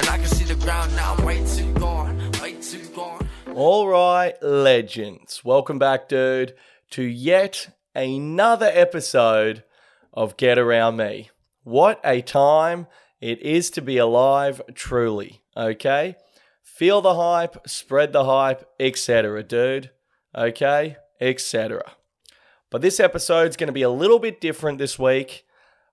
And I can see the ground now, way too gone, way too gone. All right, legends. Welcome back, dude, to yet another episode of Get Around Me. What a time it is to be alive, truly. Okay? Feel the hype, spread the hype, etc., dude. Okay? Etc. But this episode's going to be a little bit different this week.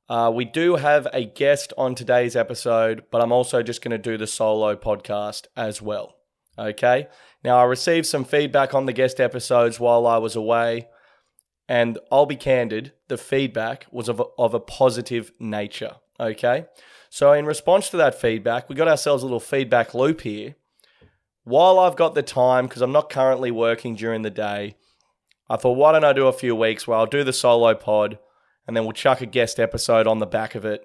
Uh, we do have a guest on today's episode, but I'm also just going to do the solo podcast as well. Okay. Now, I received some feedback on the guest episodes while I was away, and I'll be candid, the feedback was of a, of a positive nature. Okay. So, in response to that feedback, we got ourselves a little feedback loop here. While I've got the time, because I'm not currently working during the day, I thought, why don't I do a few weeks where I'll do the solo pod and then we'll chuck a guest episode on the back of it.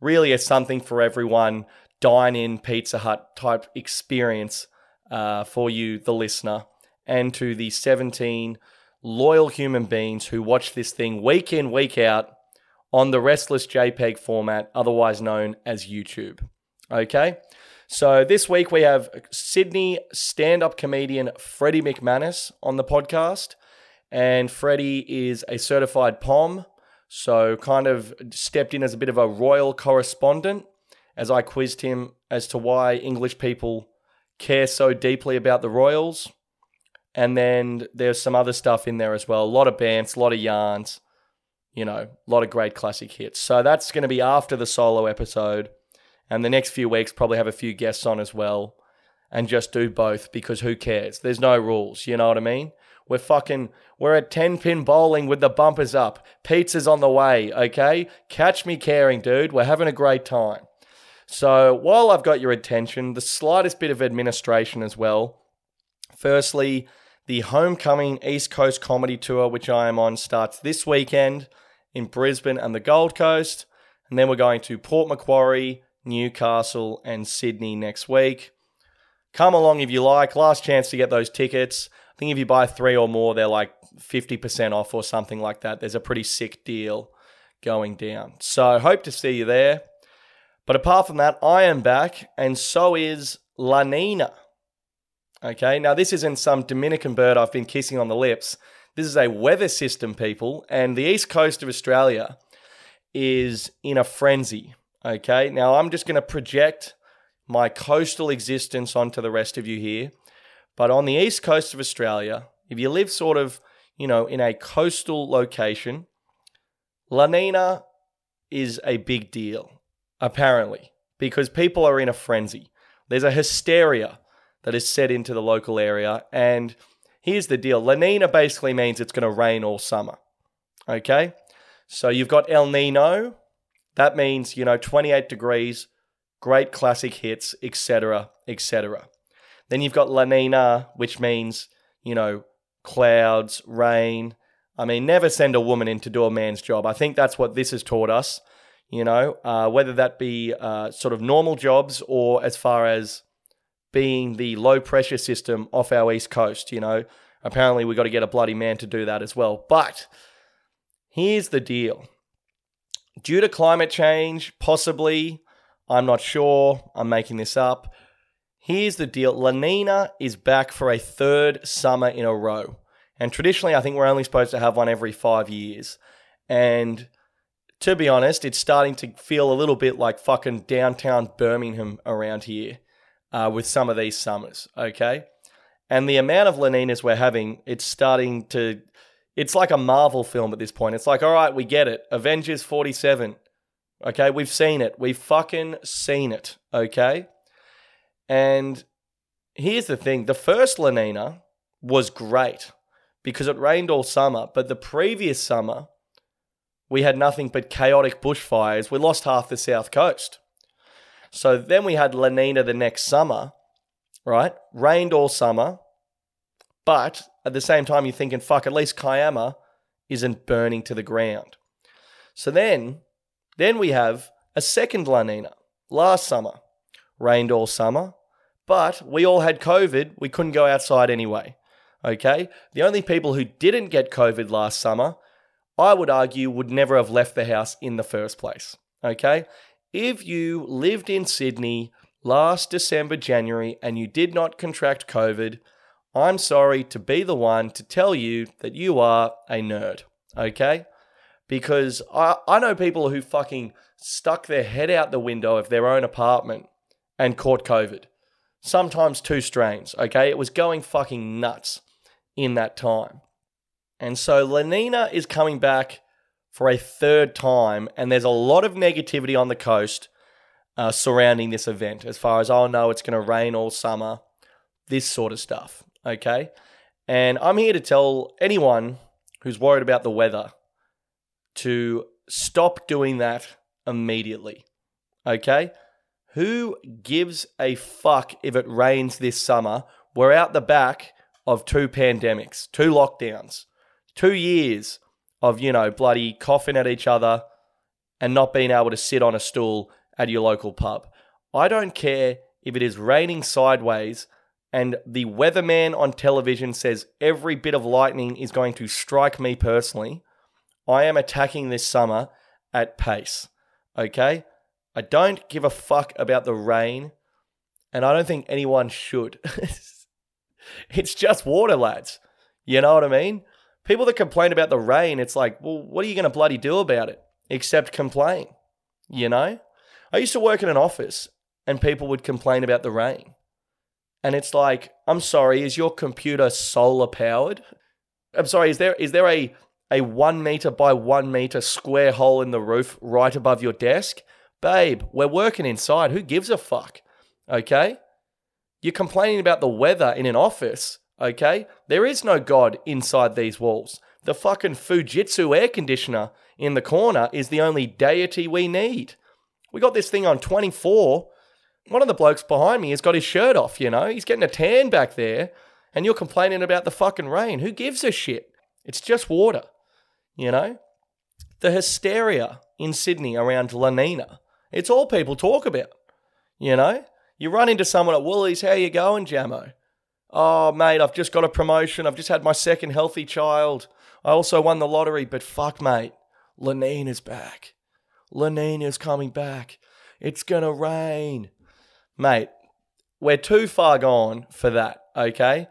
Really, it's something for everyone. Dine in Pizza Hut type experience uh, for you, the listener, and to the 17 loyal human beings who watch this thing week in, week out on the Restless JPEG format, otherwise known as YouTube. Okay? So this week we have Sydney stand up comedian Freddie McManus on the podcast. And Freddie is a certified POM, so kind of stepped in as a bit of a royal correspondent as I quizzed him as to why English people care so deeply about the royals. And then there's some other stuff in there as well. A lot of bands, a lot of yarns, you know, a lot of great classic hits. So that's going to be after the solo episode. And the next few weeks, probably have a few guests on as well. And just do both because who cares? There's no rules. You know what I mean? We're fucking, we're at 10 pin bowling with the bumpers up. Pizza's on the way, okay? Catch me caring, dude. We're having a great time. So while I've got your attention, the slightest bit of administration as well. Firstly, the Homecoming East Coast Comedy Tour, which I am on, starts this weekend in Brisbane and the Gold Coast. And then we're going to Port Macquarie, Newcastle, and Sydney next week. Come along if you like. Last chance to get those tickets. I think if you buy three or more, they're like 50% off or something like that. There's a pretty sick deal going down. So hope to see you there. But apart from that, I am back, and so is La Nina. Okay, now this isn't some Dominican bird I've been kissing on the lips. This is a weather system, people, and the east coast of Australia is in a frenzy. Okay, now I'm just going to project my coastal existence onto the rest of you here. But on the east coast of Australia, if you live sort of, you know, in a coastal location, La Nina is a big deal, apparently, because people are in a frenzy. There's a hysteria that is set into the local area. And here's the deal La Nina basically means it's going to rain all summer. Okay? So you've got El Nino. That means, you know, 28 degrees, great classic hits, etc., etc. Then you've got La Nina, which means, you know, clouds, rain. I mean, never send a woman in to do a man's job. I think that's what this has taught us, you know, uh, whether that be uh, sort of normal jobs or as far as being the low pressure system off our East Coast, you know. Apparently, we've got to get a bloody man to do that as well. But here's the deal due to climate change, possibly, I'm not sure, I'm making this up Here's the deal La Nina is back for a third summer in a row. And traditionally, I think we're only supposed to have one every five years. And to be honest, it's starting to feel a little bit like fucking downtown Birmingham around here uh, with some of these summers, okay? And the amount of La Ninas we're having, it's starting to. It's like a Marvel film at this point. It's like, all right, we get it. Avengers 47. Okay, we've seen it. We've fucking seen it, okay? And here's the thing the first La Nina was great because it rained all summer, but the previous summer, we had nothing but chaotic bushfires. We lost half the south coast. So then we had La Nina the next summer, right? Rained all summer, but at the same time, you're thinking, fuck, at least Kiama isn't burning to the ground. So then, then we have a second La Nina last summer rained all summer, but we all had COVID. We couldn't go outside anyway. Okay? The only people who didn't get COVID last summer, I would argue, would never have left the house in the first place. Okay? If you lived in Sydney last December, January, and you did not contract COVID, I'm sorry to be the one to tell you that you are a nerd, okay? Because I, I know people who fucking stuck their head out the window of their own apartment and caught COVID. Sometimes two strains, okay? It was going fucking nuts in that time. And so La Nina is coming back for a third time, and there's a lot of negativity on the coast uh, surrounding this event as far as, oh no, it's going to rain all summer, this sort of stuff, okay? And I'm here to tell anyone who's worried about the weather to stop doing that immediately, okay? Who gives a fuck if it rains this summer? We're out the back of two pandemics, two lockdowns, two years of, you know, bloody coughing at each other and not being able to sit on a stool at your local pub. I don't care if it is raining sideways and the weatherman on television says every bit of lightning is going to strike me personally. I am attacking this summer at pace. Okay? I don't give a fuck about the rain, and I don't think anyone should. it's just water, lads. You know what I mean? People that complain about the rain, it's like, well, what are you going to bloody do about it except complain? You know? I used to work in an office and people would complain about the rain. And it's like, I'm sorry, is your computer solar powered? I'm sorry, is there is there a a one meter by one meter square hole in the roof right above your desk? Babe, we're working inside. Who gives a fuck? Okay? You're complaining about the weather in an office, okay? There is no God inside these walls. The fucking Fujitsu air conditioner in the corner is the only deity we need. We got this thing on 24. One of the blokes behind me has got his shirt off, you know? He's getting a tan back there, and you're complaining about the fucking rain. Who gives a shit? It's just water, you know? The hysteria in Sydney around La Nina it's all people talk about. You know, you run into someone at Woolies, how you going, Jamo? Oh, mate, I've just got a promotion. I've just had my second healthy child. I also won the lottery, but fuck, mate, La is back. La is coming back. It's gonna rain. Mate, we're too far gone for that, okay?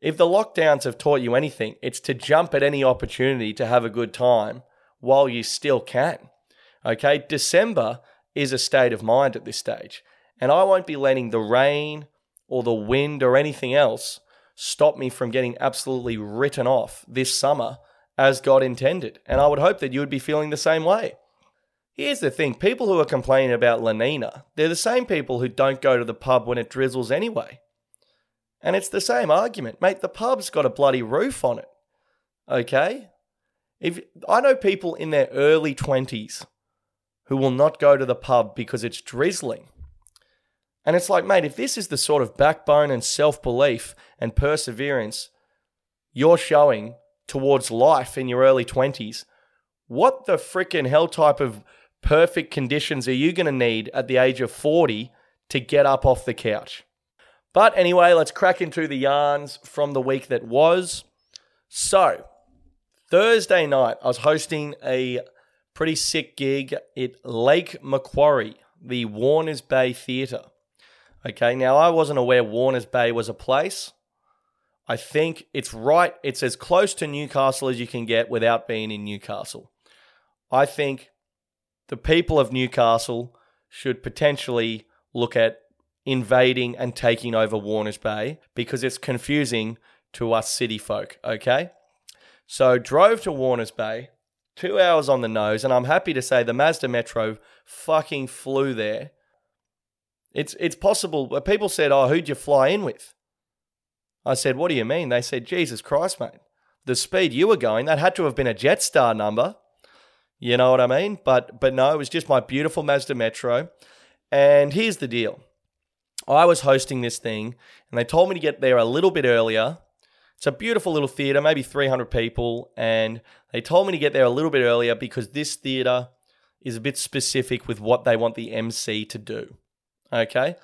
If the lockdowns have taught you anything, it's to jump at any opportunity to have a good time while you still can. Okay? December is a state of mind at this stage. And I won't be letting the rain or the wind or anything else stop me from getting absolutely written off this summer as God intended. And I would hope that you would be feeling the same way. Here's the thing people who are complaining about La Nina, they're the same people who don't go to the pub when it drizzles anyway. And it's the same argument. Mate, the pub's got a bloody roof on it. Okay? If I know people in their early 20s who will not go to the pub because it's drizzling. And it's like, mate, if this is the sort of backbone and self belief and perseverance you're showing towards life in your early 20s, what the freaking hell type of perfect conditions are you going to need at the age of 40 to get up off the couch? But anyway, let's crack into the yarns from the week that was. So, Thursday night, I was hosting a pretty sick gig at Lake Macquarie, the Warners Bay Theatre. Okay, now I wasn't aware Warners Bay was a place. I think it's right, it's as close to Newcastle as you can get without being in Newcastle. I think the people of Newcastle should potentially look at invading and taking over Warners Bay because it's confusing to us city folk, okay? So drove to Warners Bay two hours on the nose, and I'm happy to say the Mazda Metro fucking flew there. It's it's possible. People said, "Oh, who'd you fly in with?" I said, "What do you mean?" They said, "Jesus Christ, mate, the speed you were going, that had to have been a Jetstar number." You know what I mean? But but no, it was just my beautiful Mazda Metro. And here's the deal. I was hosting this thing, and they told me to get there a little bit earlier it's a beautiful little theatre, maybe 300 people, and they told me to get there a little bit earlier because this theatre is a bit specific with what they want the MC to do. Okay?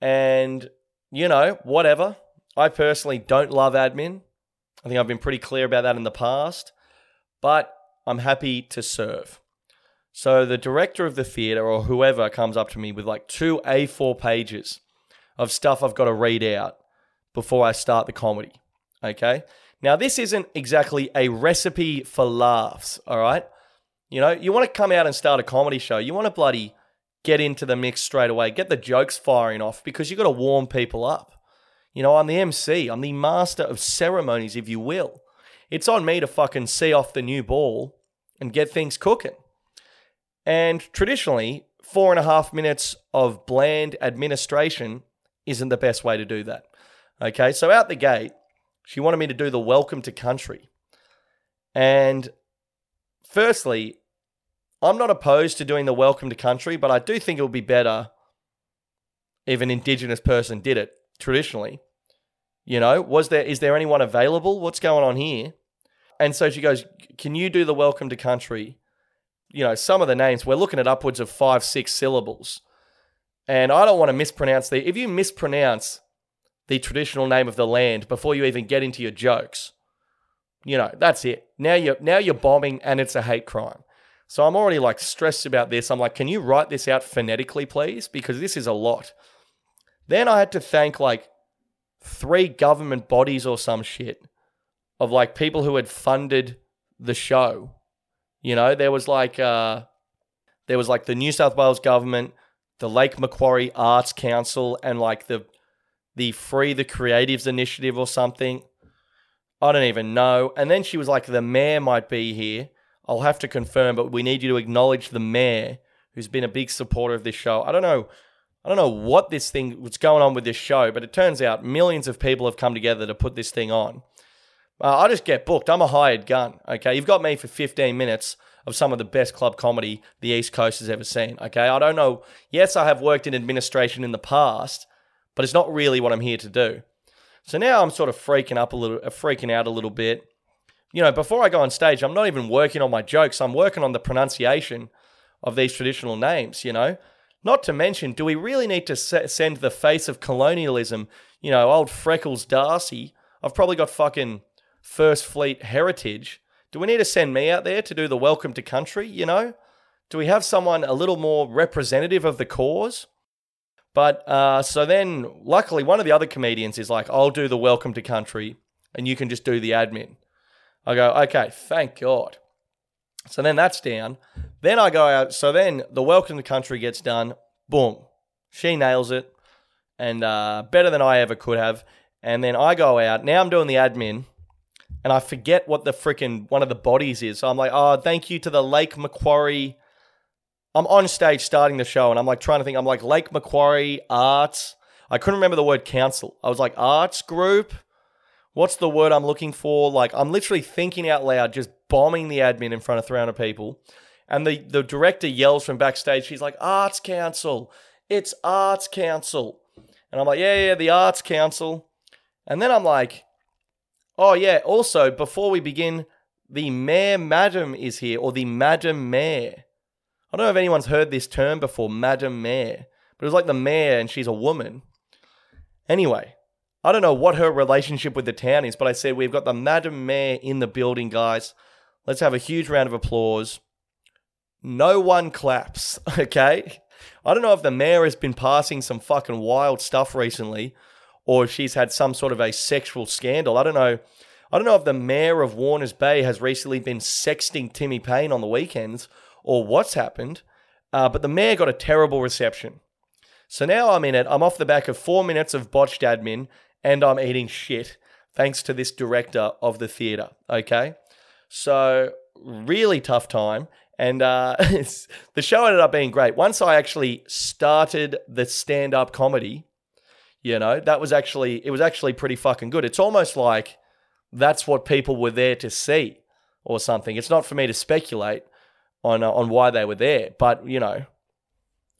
And, you know, whatever. I personally don't love admin. I think I've been pretty clear about that in the past, but I'm happy to serve. So the director of the theater or whoever comes up to me with like two A4 pages of stuff I've got to read out before I start the comedy. Okay. Now, this isn't exactly a recipe for laughs. All right. You know, you want to come out and start a comedy show. You want to bloody get into the mix straight away, get the jokes firing off because you've got to warm people up. You know, I'm the MC, I'm the master of ceremonies, if you will. It's on me to fucking see off the new ball and get things cooking. And traditionally, four and a half minutes of bland administration isn't the best way to do that. Okay, so out the gate, she wanted me to do the welcome to country. And firstly, I'm not opposed to doing the welcome to country, but I do think it would be better if an indigenous person did it traditionally. You know, was there is there anyone available? What's going on here? And so she goes, "Can you do the welcome to country?" You know, some of the names we're looking at upwards of 5 6 syllables. And I don't want to mispronounce the if you mispronounce the traditional name of the land before you even get into your jokes, you know, that's it. Now you're now you're bombing and it's a hate crime. So I'm already like stressed about this. I'm like, can you write this out phonetically, please? Because this is a lot. Then I had to thank like three government bodies or some shit of like people who had funded the show. You know, there was like uh there was like the New South Wales government, the Lake Macquarie Arts Council, and like the the Free the Creatives initiative or something. I don't even know. And then she was like, the mayor might be here. I'll have to confirm, but we need you to acknowledge the mayor who's been a big supporter of this show. I don't know. I don't know what this thing, what's going on with this show, but it turns out millions of people have come together to put this thing on. Uh, I just get booked. I'm a hired gun. Okay, you've got me for 15 minutes of some of the best club comedy the East Coast has ever seen. Okay, I don't know. Yes, I have worked in administration in the past, but it's not really what I'm here to do. So now I'm sort of freaking up a little, uh, freaking out a little bit you know, before I go on stage, I'm not even working on my jokes. I'm working on the pronunciation of these traditional names, you know? Not to mention, do we really need to send the face of colonialism, you know, old Freckles Darcy? I've probably got fucking First Fleet heritage. Do we need to send me out there to do the welcome to country, you know? Do we have someone a little more representative of the cause? But uh, so then, luckily, one of the other comedians is like, I'll do the welcome to country and you can just do the admin. I go, okay, thank God. So then that's down. Then I go out. So then the welcome to country gets done. Boom. She nails it. And uh, better than I ever could have. And then I go out. Now I'm doing the admin. And I forget what the freaking one of the bodies is. So I'm like, oh, thank you to the Lake Macquarie. I'm on stage starting the show. And I'm like trying to think. I'm like, Lake Macquarie Arts. I couldn't remember the word council. I was like, arts group what's the word I'm looking for? Like, I'm literally thinking out loud, just bombing the admin in front of 300 people. And the, the director yells from backstage, she's like, Arts Council. It's Arts Council. And I'm like, yeah, yeah, the Arts Council. And then I'm like, oh, yeah, also, before we begin, the Mayor Madam is here, or the Madam Mayor. I don't know if anyone's heard this term before, Madam Mayor, but it was like the mayor and she's a woman. Anyway, I don't know what her relationship with the town is, but I said we've got the Madam Mayor in the building, guys. Let's have a huge round of applause. No one claps, okay? I don't know if the mayor has been passing some fucking wild stuff recently or if she's had some sort of a sexual scandal. I don't know. I don't know if the mayor of Warners Bay has recently been sexting Timmy Paine on the weekends or what's happened, uh, but the mayor got a terrible reception. So now I'm in it. I'm off the back of four minutes of botched admin and I'm eating shit thanks to this director of the theater. Okay. So, really tough time. And uh, the show ended up being great. Once I actually started the stand up comedy, you know, that was actually, it was actually pretty fucking good. It's almost like that's what people were there to see or something. It's not for me to speculate on, uh, on why they were there, but, you know,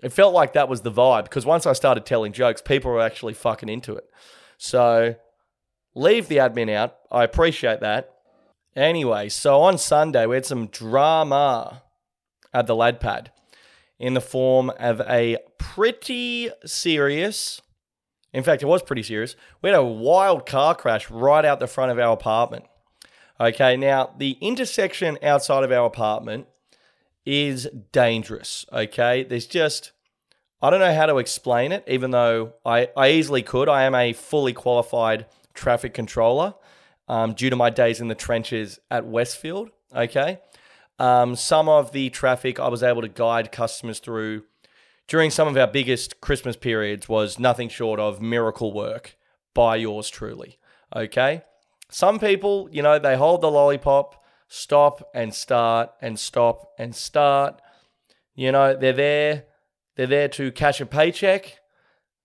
it felt like that was the vibe because once I started telling jokes, people were actually fucking into it. So leave the admin out. I appreciate that. Anyway, so on Sunday, we had some drama at the lad pad in the form of a pretty serious, in fact, it was pretty serious. We had a wild car crash right out the front of our apartment. Okay, now the intersection outside of our apartment is dangerous. Okay. There's just, I don't know how to explain it, even though I, I easily could. I am a fully qualified traffic controller um, due to my days in the trenches at Westfield. Okay. Um, some of the traffic I was able to guide customers through during some of our biggest Christmas periods was nothing short of miracle work by yours truly. Okay. Some people, you know, they hold the lollipop, stop and start and stop and start. You know, they're there. They're there to cash a paycheck.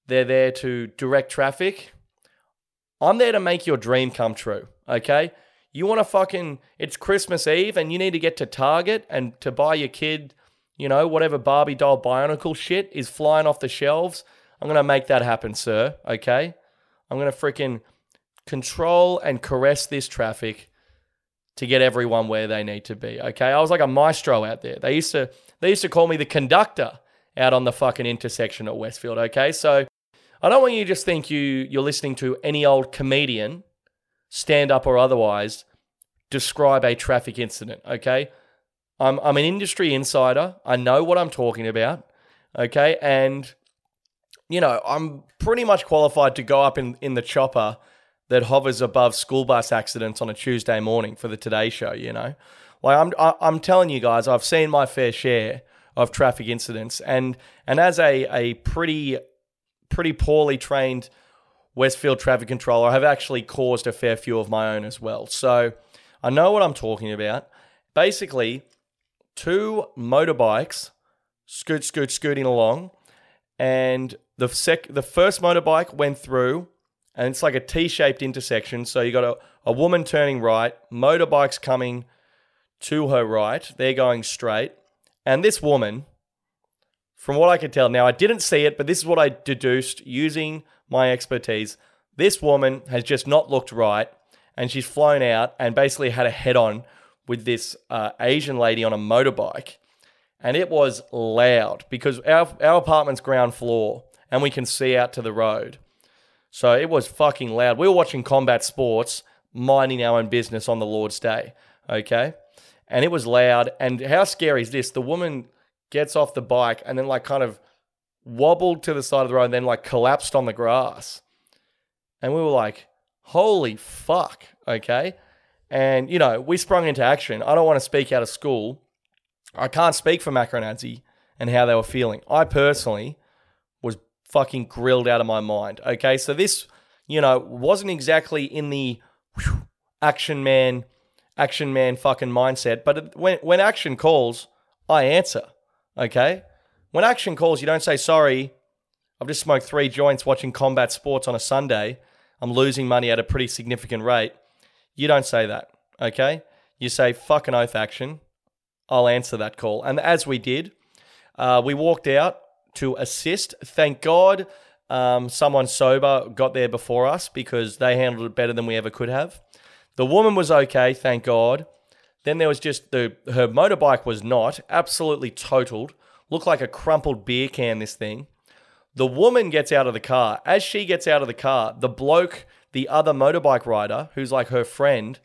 They're there to direct traffic. I'm there to make your dream come true. Okay. You want to fucking, it's Christmas Eve and you need to get to Target and to buy your kid, you know, whatever Barbie doll bionicle shit is flying off the shelves. I'm going to make that happen, sir. Okay. I'm going to freaking control and caress this traffic to get everyone where they need to be. Okay. I was like a maestro out there. They used to, they used to call me the conductor out on the fucking intersection at Westfield. Okay. So I don't want you to just think you, you're listening to any old comedian stand up or otherwise, describe a traffic incident. Okay. I'm, I'm an industry insider. I know what I'm talking about. Okay. And, you know, I'm pretty much qualified to go up in, in the chopper that hovers above school bus accidents on a Tuesday morning for the Today Show, you know? Like I'm I'm telling you guys, I've seen my fair share of traffic incidents and and as a a pretty pretty poorly trained Westfield traffic controller. I have actually caused a fair few of my own as well. So I know what I'm talking about. Basically, two motorbikes scoot, scoot, scooting along, and the sec the first motorbike went through, and it's like a T-shaped intersection. So you got a, a woman turning right, motorbikes coming to her right. They're going straight, and this woman, from what I could tell, now I didn't see it, but this is what I deduced using my expertise. This woman has just not looked right, and she's flown out and basically had a head on with this uh, Asian lady on a motorbike. And it was loud because our, our apartment's ground floor and we can see out to the road. So it was fucking loud. We were watching combat sports, minding our own business on the Lord's Day. Okay. And it was loud. And how scary is this? The woman gets off the bike and then, like, kind of wobbled to the side of the road and then like collapsed on the grass. And we were like, holy fuck, okay? And, you know, we sprung into action. I don't want to speak out of school. I can't speak for Macronazzi and how they were feeling. I personally fucking grilled out of my mind, okay? So this, you know, wasn't exactly in the whew, action man, action man fucking mindset, but when, when action calls, I answer, okay? When action calls, you don't say, sorry, I've just smoked three joints watching combat sports on a Sunday. I'm losing money at a pretty significant rate. You don't say that, okay? You say, fucking oath action. I'll answer that call. And as we did, uh, we walked out to assist. Thank God um, someone sober got there before us because they handled it better than we ever could have. The woman was okay, thank God. Then there was just the her motorbike was not absolutely totaled Looked like a crumpled beer can, this thing. The woman gets out of the car. As she gets out of the car, the bloke, the other motorbike rider, who's like her friend,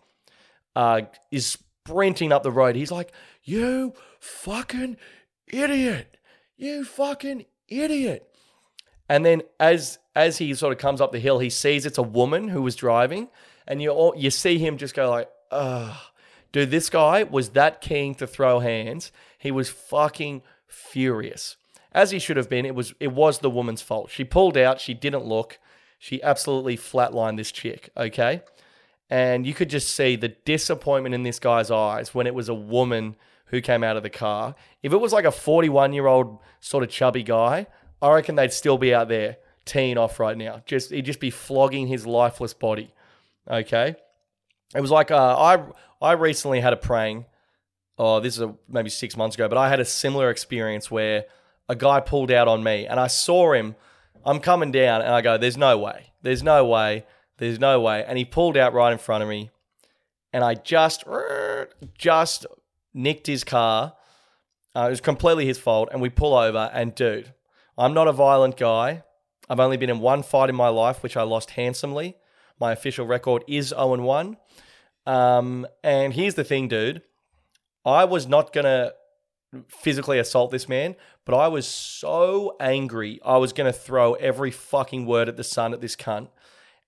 uh, is sprinting up the road. He's like, You fucking idiot. You fucking idiot. And then as as he sort of comes up the hill, he sees it's a woman who was driving, and you all, you see him just go like, "Ugh, dude, this guy was that keen to throw hands. He was fucking furious. As he should have been, it was it was the woman's fault. She pulled out, she didn't look. She absolutely flatlined this chick, okay? And you could just see the disappointment in this guy's eyes when it was a woman who came out of the car. If it was like a 41 year old sort of chubby guy, I reckon they'd still be out there teeing off right now. Just he'd just be flogging his lifeless body. Okay, it was like uh, I I recently had a praying oh, this is a, maybe six months ago, but I had a similar experience where a guy pulled out on me and I saw him. I'm coming down and I go, there's no way. There's no way. There's no way. And he pulled out right in front of me and I just, just nicked his car. Uh, it was completely his fault. And we pull over and dude, I'm not a violent guy. I've only been in one fight in my life, which I lost handsomely. My official record is 0 1. Um, and here's the thing, dude. I was not going to physically assault this man, but I was so angry. I was going to throw every fucking word at the sun at this cunt.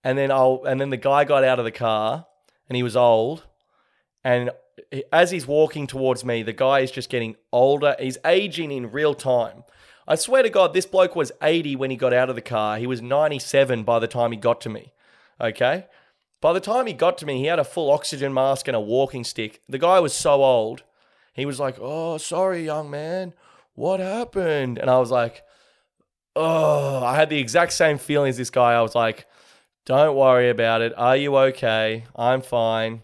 And then I'll and then the guy got out of the car and he was old and as he's walking towards me, the guy is just getting older. He's aging in real time. I swear to God, this bloke was 80 when he got out of the car. He was 97 by the time he got to me. Okay? By the time he got to me, he had a full oxygen mask and a walking stick. The guy was so old. He was like, Oh, sorry, young man. What happened? And I was like, Oh, I had the exact same feeling as this guy. I was like, Don't worry about it. Are you okay? I'm fine.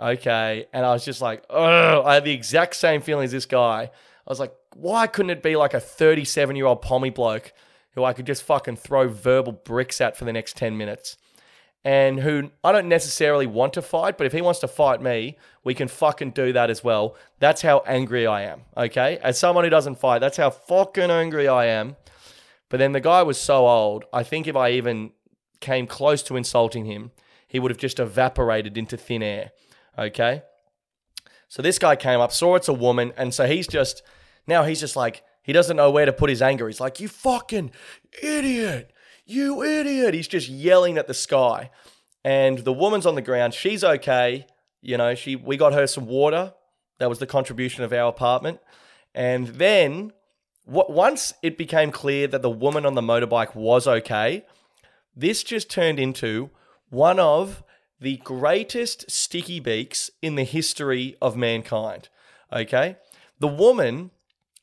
Okay. And I was just like, Oh, I had the exact same feeling as this guy. I was like, Why couldn't it be like a 37 year old pommy bloke who I could just fucking throw verbal bricks at for the next 10 minutes? and who I don't necessarily want to fight, but if he wants to fight me, we can fucking do that as well. That's how angry I am, okay? As someone who doesn't fight, that's how fucking angry I am. But then the guy was so old, I think if I even came close to insulting him, he would have just evaporated into thin air, okay? So this guy came up, saw it's a woman, and so he's just, now he's just like, he doesn't know where to put his anger. He's like, you fucking idiot you idiot. He's just yelling at the sky. And the woman's on the ground. She's okay. You know, she we got her some water. That was the contribution of our apartment. And then what once it became clear that the woman on the motorbike was okay, this just turned into one of the greatest sticky beaks in the history of mankind. Okay? The woman,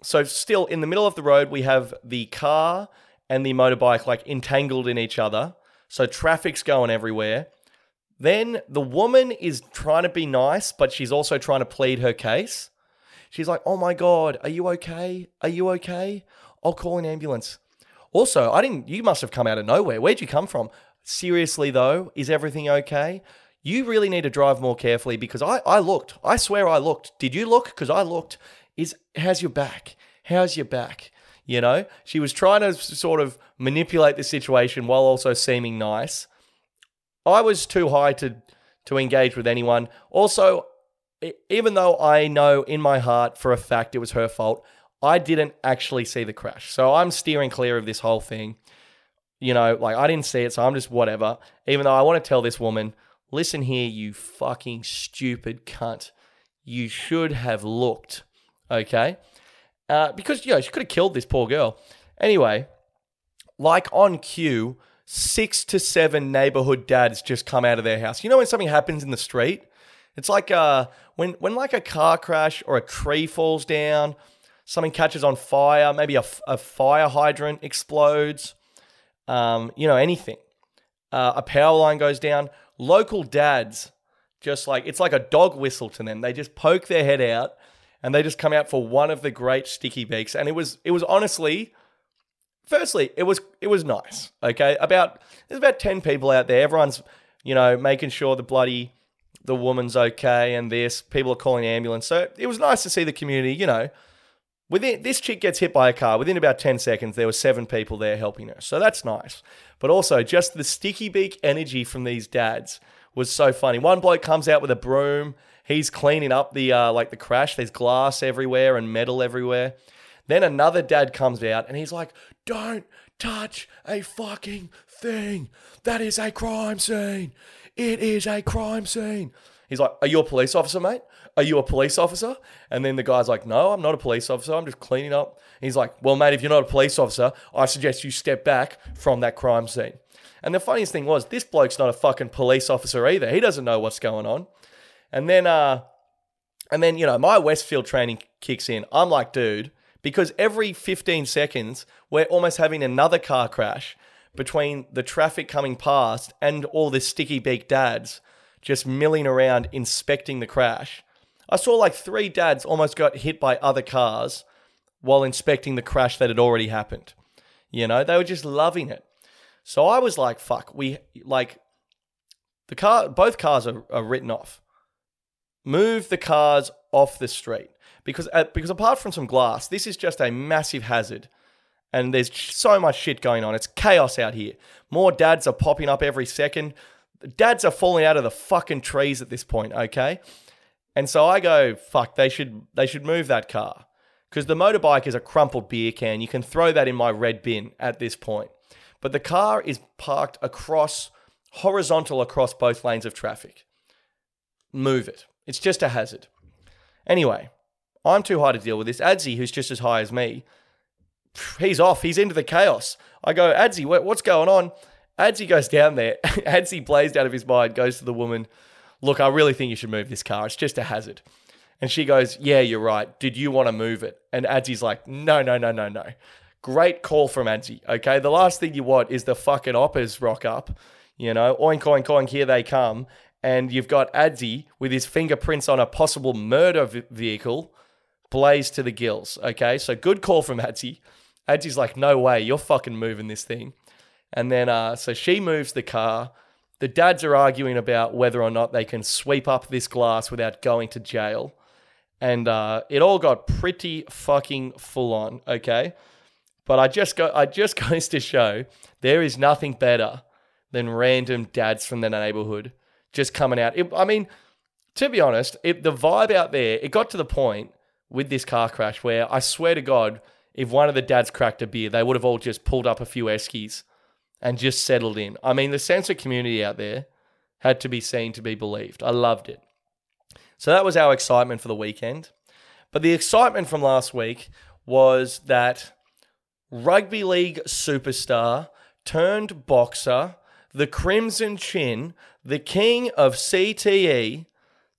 so still in the middle of the road, we have the car and the motorbike like entangled in each other. So traffic's going everywhere. Then the woman is trying to be nice, but she's also trying to plead her case. She's like, "Oh my god, are you okay? Are you okay? I'll call an ambulance." Also, I didn't you must have come out of nowhere. Where'd you come from? Seriously though, is everything okay? You really need to drive more carefully because I, I looked. I swear I looked. Did you look? Because I looked. Is how's your back? How's your back? You know, she was trying to sort of manipulate the situation while also seeming nice. I was too high to to engage with anyone. Also, even though I know in my heart for a fact it was her fault, I didn't actually see the crash. So I'm steering clear of this whole thing. You know, like I didn't see it, so I'm just whatever. Even though I want to tell this woman, listen here, you fucking stupid cunt. You should have looked. Okay? Uh, because, you know, she could have killed this poor girl. Anyway, like on cue, six to seven neighborhood dads just come out of their house. You know when something happens in the street? It's like uh, when, when like a car crash or a tree falls down, something catches on fire, maybe a, a fire hydrant explodes, um, you know, anything. Uh, a power line goes down. Local dads just like, it's like a dog whistle to them. They just poke their head out and they just come out for one of the great sticky beaks. And it was it was honestly, firstly, it was it was nice. Okay, about there's about ten people out there. Everyone's you know making sure the bloody the woman's okay and this people are calling ambulance. So it was nice to see the community. You know, within this chick gets hit by a car within about ten seconds. There were seven people there helping her. So that's nice. But also just the sticky beak energy from these dads was so funny. One bloke comes out with a broom He's cleaning up the uh, like the crash. There's glass everywhere and metal everywhere. Then another dad comes out and he's like, "Don't touch a fucking thing. That is a crime scene. It is a crime scene." He's like, "Are you a police officer, mate? Are you a police officer?" And then the guy's like, "No, I'm not a police officer. I'm just cleaning up." He's like, "Well, mate, if you're not a police officer, I suggest you step back from that crime scene." And the funniest thing was, this bloke's not a fucking police officer either. He doesn't know what's going on. And then, uh, and then you know, my Westfield training kicks in. I'm like, dude, because every 15 seconds we're almost having another car crash between the traffic coming past and all the sticky beak dads just milling around inspecting the crash. I saw like three dads almost got hit by other cars while inspecting the crash that had already happened. You know, they were just loving it. So I was like, fuck, we like the car, both cars are, are written off move the cars off the street because uh, because apart from some glass, this is just a massive hazard. And there's so much shit going on. It's chaos out here. More dads are popping up every second. Dads are falling out of the fucking trees at this point, okay? And so I go, fuck, they should they should move that car. because the motorbike is a crumpled beer can. You can throw that in my red bin at this point. But the car is parked across, horizontal across both lanes of traffic. Move it. It's just a hazard. Anyway, I'm too high to deal with this. Adzi, who's just as high as me, he's off. He's into the chaos. I go, Adzi, what's going on? Adzi goes down there. Adzi blazed out of his mind, goes to the woman, Look, I really think you should move this car. It's just a hazard. And she goes, Yeah, you're right. Did you want to move it? And Adzi's like, No, no, no, no, no. Great call from Adzi. Okay. The last thing you want is the fucking oppers rock up. You know, oink, oink, oink, here they come. And you've got Adzi with his fingerprints on a possible murder v- vehicle blazed to the gills. Okay. So good call from Adzi. Adzi's like, No way. You're fucking moving this thing. And then, uh, so she moves the car. The dads are arguing about whether or not they can sweep up this glass without going to jail. And uh, it all got pretty fucking full on, okay? But I just go I just goes to show there is nothing better than random dads from the neighborhood just coming out. It, I mean, to be honest, it, the vibe out there, it got to the point with this car crash where I swear to God, if one of the dads cracked a beer, they would have all just pulled up a few eskies and just settled in. I mean, the sense of community out there had to be seen to be believed. I loved it. So that was our excitement for the weekend. But the excitement from last week was that rugby league superstar turned boxer, the Crimson Chin, the king of CTE,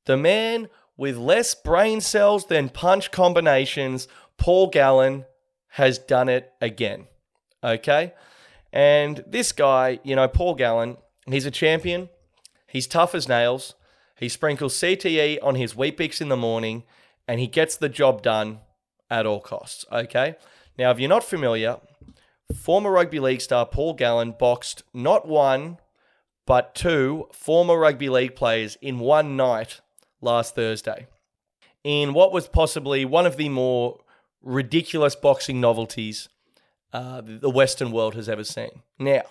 the man with less brain cells than punch combinations, Paul Gallen, has done it again. Okay? And this guy, you know, Paul Gallen, he's a champion. He's tough as nails. He sprinkles CTE on his Weet-Bix in the morning and he gets the job done at all costs. Okay. Now, if you're not familiar, former rugby league star Paul Gallen boxed not one, but two former rugby league players in one night last Thursday in what was possibly one of the more ridiculous boxing novelties uh, the Western world has ever seen. Now,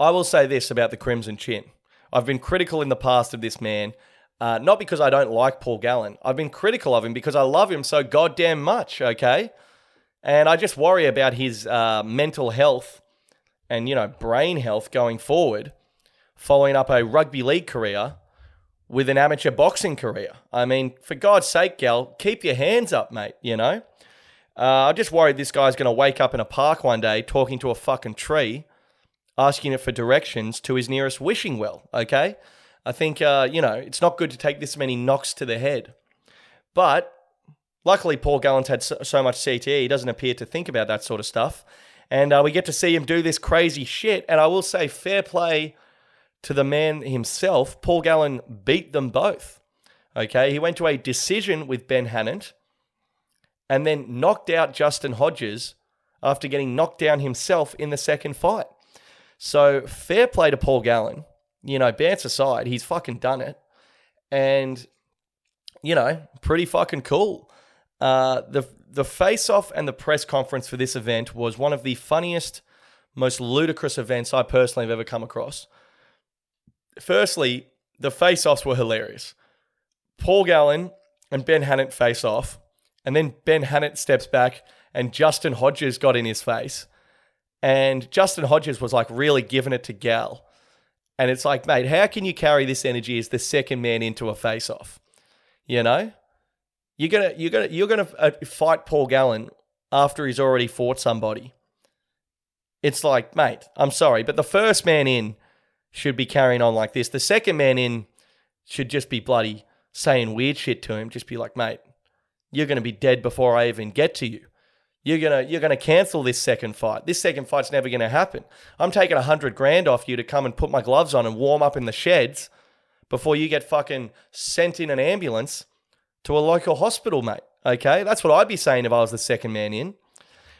I will say this about the Crimson Chin. I've been critical in the past of this man, uh, not because I don't like Paul Gallen. I've been critical of him because I love him so goddamn much, okay? And I just worry about his uh, mental health and, you know, brain health going forward, following up a rugby league career with an amateur boxing career. I mean, for God's sake, Gal, keep your hands up, mate, you know? Uh, I'm just worried this guy's going to wake up in a park one day talking to a fucking tree, asking it for directions to his nearest wishing well. Okay, I think uh, you know it's not good to take this many knocks to the head, but luckily Paul Gallen's had so, so much CTE, he doesn't appear to think about that sort of stuff, and uh, we get to see him do this crazy shit. And I will say, fair play to the man himself. Paul Gallen beat them both. Okay, he went to a decision with Ben Hannant and then knocked out Justin Hodges after getting knocked down himself in the second fight. So fair play to Paul Gallen. You know, bants aside, he's fucking done it. And, you know, pretty fucking cool. Uh, the the face off and the press conference for this event was one of the funniest, most ludicrous events I personally have ever come across. Firstly, the face offs were hilarious. Paul Gallen and Ben Hannant face off and then Ben Hannant steps back and Justin Hodges got in his face. And Justin Hodges was like really giving it to Gal. And it's like, mate, how can you carry this energy as the second man into a face off? You know? You're gonna you're gonna you're gonna uh, fight Paul Gallen after he's already fought somebody. It's like, mate, I'm sorry, but the first man in should be carrying on like this. The second man in should just be bloody saying weird shit to him. Just be like, mate, you're going to be dead before I even get to you. You're gonna you're gonna cancel this second fight. This second fight's never gonna happen. I'm taking a hundred grand off you to come and put my gloves on and warm up in the sheds before you get fucking sent in an ambulance to a local hospital, mate. Okay, that's what I'd be saying if I was the second man in.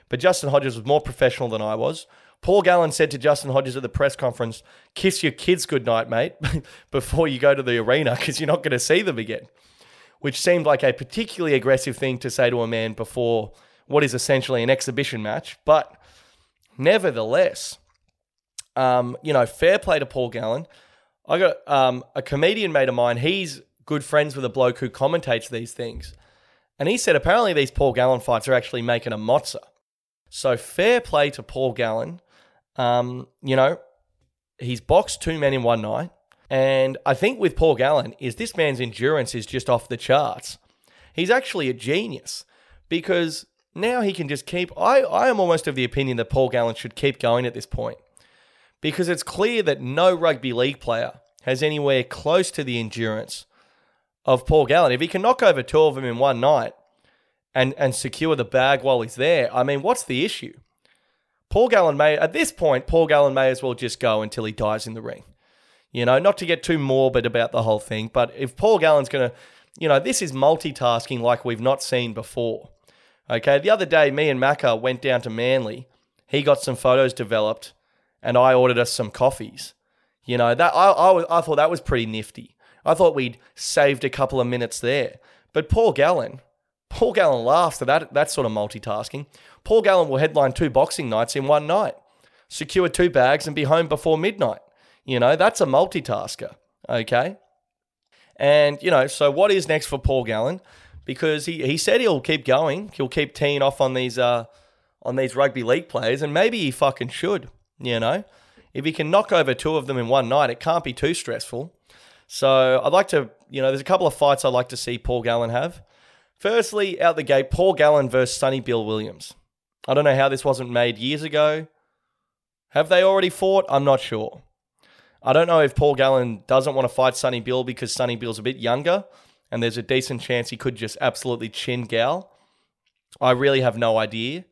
But Justin Hodges was more professional than I was. Paul Gallen said to Justin Hodges at the press conference, "Kiss your kids goodnight, mate, before you go to the arena because you're not going to see them again." Which seemed like a particularly aggressive thing to say to a man before what is essentially an exhibition match. But nevertheless, um, you know, fair play to Paul Gallen. I got um, a comedian mate of mine. He's good friends with a bloke who commentates these things. And he said apparently these Paul Gallen fights are actually making a mozza. So fair play to Paul Gallen. Um, you know, he's boxed two men in one night. And I think with Paul Gallen is this man's endurance is just off the charts. He's actually a genius because now he can just keep I, I am almost of the opinion that Paul Gallen should keep going at this point. Because it's clear that no rugby league player has anywhere close to the endurance of Paul Gallen. If he can knock over two of them in one night and, and secure the bag while he's there, I mean, what's the issue? Paul Gallen may, at this point, Paul Gallen may as well just go until he dies in the ring. You know, not to get too morbid about the whole thing, but if Paul Gallen's going to, you know, this is multitasking like we've not seen before. Okay, the other day, me and Macca went down to Manly. He got some photos developed, and I ordered us some coffees. You know, that I, I, I thought that was pretty nifty. I thought we'd saved a couple of minutes there. But Paul Gallen, Paul Gallen laughs at that, that sort of multitasking. Paul Gallen will headline two boxing nights in one night, secure two bags, and be home before midnight. You know, that's a multitasker. Okay. And, you know, so what is next for Paul Gallen? Because he, he said he'll keep going. He'll keep teeing off on these uh on these rugby league players, and maybe he fucking should, you know. If he can knock over two of them in one night, it can't be too stressful. So I'd like to, you know, there's a couple of fights I'd like to see Paul Gallen have. Firstly, out the gate, Paul Gallen versus Sonny Bill Williams. I don't know how this wasn't made years ago. Have they already fought? I'm not sure. I don't know if Paul Gallen doesn't want to fight Sonny Bill because Sonny Bill's a bit younger and there's a decent chance he could just absolutely chin Gal. I really have no idea.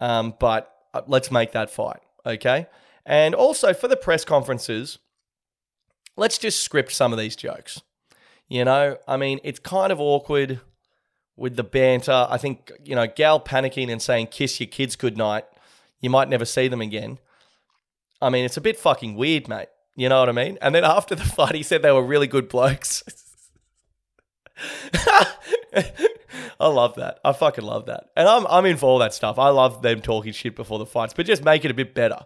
Um, but uh, let's make that fight, okay? And also for the press conferences, let's just script some of these jokes. You know, I mean, it's kind of awkward with the banter. I think, you know, Gal panicking and saying, kiss your kids goodnight. You might never see them again. I mean, it's a bit fucking weird, mate. You know what I mean? And then after the fight, he said they were really good blokes. I love that. I fucking love that. And I'm, I'm in for all that stuff. I love them talking shit before the fights, but just make it a bit better.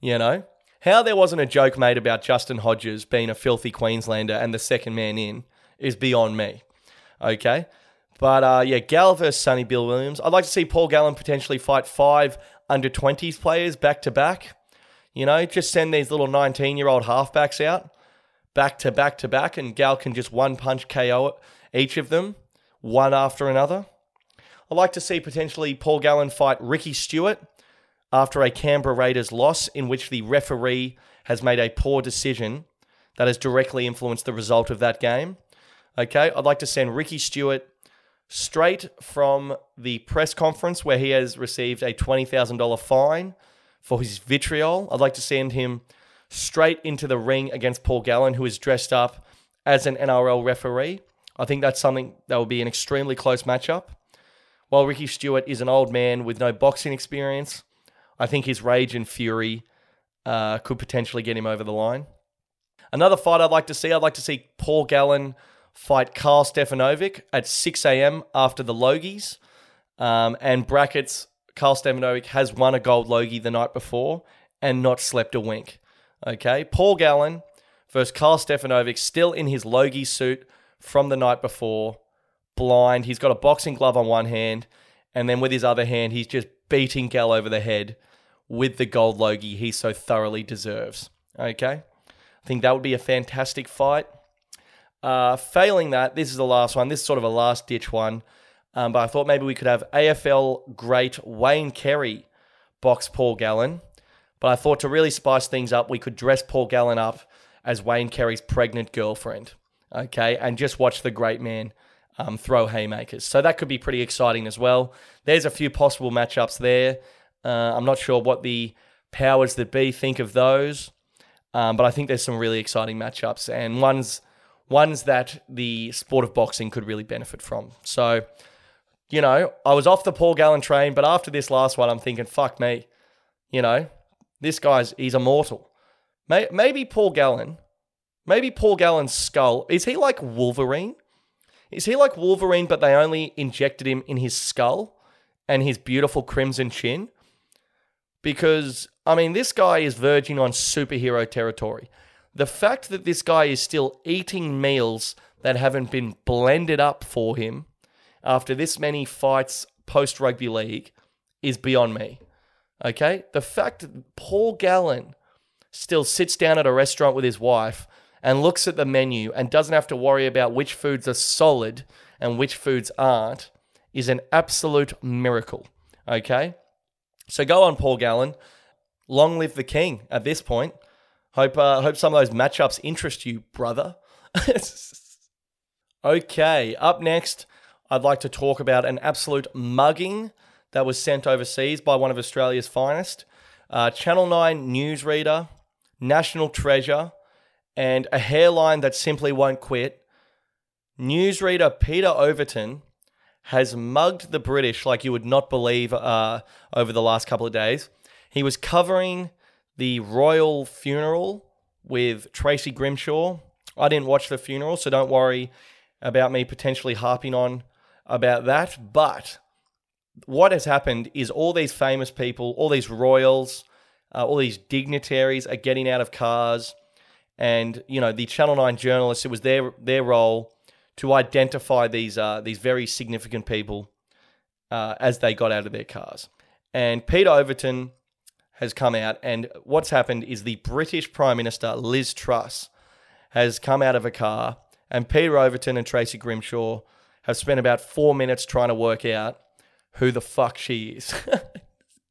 You know? How there wasn't a joke made about Justin Hodges being a filthy Queenslander and the second man in is beyond me. Okay? But uh, yeah, Gal versus Sonny Bill Williams. I'd like to see Paul Gallen potentially fight five under 20s players back to back. You know, just send these little 19 year old halfbacks out back to back to back, and Gal can just one punch KO each of them, one after another. I'd like to see potentially Paul Gallen fight Ricky Stuart after a Canberra Raiders loss in which the referee has made a poor decision that has directly influenced the result of that game. Okay, I'd like to send Ricky Stuart straight from the press conference where he has received a $20,000 fine for his vitriol. I'd like to send him straight into the ring against Paul Gallen, who is dressed up as an NRL referee. I think that's something that will be an extremely close matchup. While Ricky Stuart is an old man with no boxing experience, I think his rage and fury uh, could potentially get him over the line. Another fight I'd like to see, I'd like to see Paul Gallen fight Karl Stefanovic at 6 a.m. after the Logies. Um, and brackets, Karl Stefanovic has won a gold Logie the night before and not slept a wink. Okay, Paul Gallen versus Karl Stefanovic, still in his Logie suit from the night before, blind. He's got a boxing glove on one hand, and then with his other hand, he's just beating Gal over the head with the gold Logie he so thoroughly deserves. Okay, I think that would be a fantastic fight. Uh, failing that, this is the last one. This is sort of a last ditch one. Um, but I thought maybe we could have AFL great Wayne Carey box Paul Gallen. But I thought to really spice things up, we could dress Paul Gallen up as Wayne Carey's pregnant girlfriend. Okay, and just watch the great man um, throw haymakers. So that could be pretty exciting as well. There's a few possible matchups there. Uh, I'm not sure what the powers that be think of those, um, but I think there's some really exciting matchups and ones ones that the sport of boxing could really benefit from. So, you know, I was off the Paul Gallen train, but after this last one, I'm thinking, fuck me, you know, this guy's he's immortal. Maybe Paul Gallen, maybe Paul Gallen's skull is he like Wolverine? Is he like Wolverine, but they only injected him in his skull and his beautiful crimson chin? Because I mean, this guy is verging on superhero territory the fact that this guy is still eating meals that haven't been blended up for him after this many fights post rugby league is beyond me. Okay? The fact that Paul Gallen still sits down at a restaurant with his wife and looks at the menu and doesn't have to worry about which foods are solid and which foods aren't is an absolute miracle. Okay? So go on, Paul Gallen. Long live the king at this point. Hope, uh, hope some of those matchups interest you, brother. okay, up next, I'd like to talk about an absolute mugging that was sent overseas by one of Australia's finest. Uh, Channel 9 newsreader, national treasure, and a hairline that simply won't quit. Newsreader Peter Overton has mugged the British like you would not believe uh, over the last couple of days. He was covering the royal funeral with Tracy Grimshaw. I didn't watch the funeral, so don't worry about me potentially harping on about that. But what has happened is all these famous people, all these royals, uh, all these dignitaries are getting out of cars. And, you know, the Channel 9 journalists, it was their, their role to identify these, uh, these very significant people uh, as they got out of their cars. And Peter Overton has come out, and what's happened is the British Prime Minister, Liz Truss, has come out of a car, and Peter Overton and Tracy Grimshaw have spent about four minutes trying to work out who the fuck she is.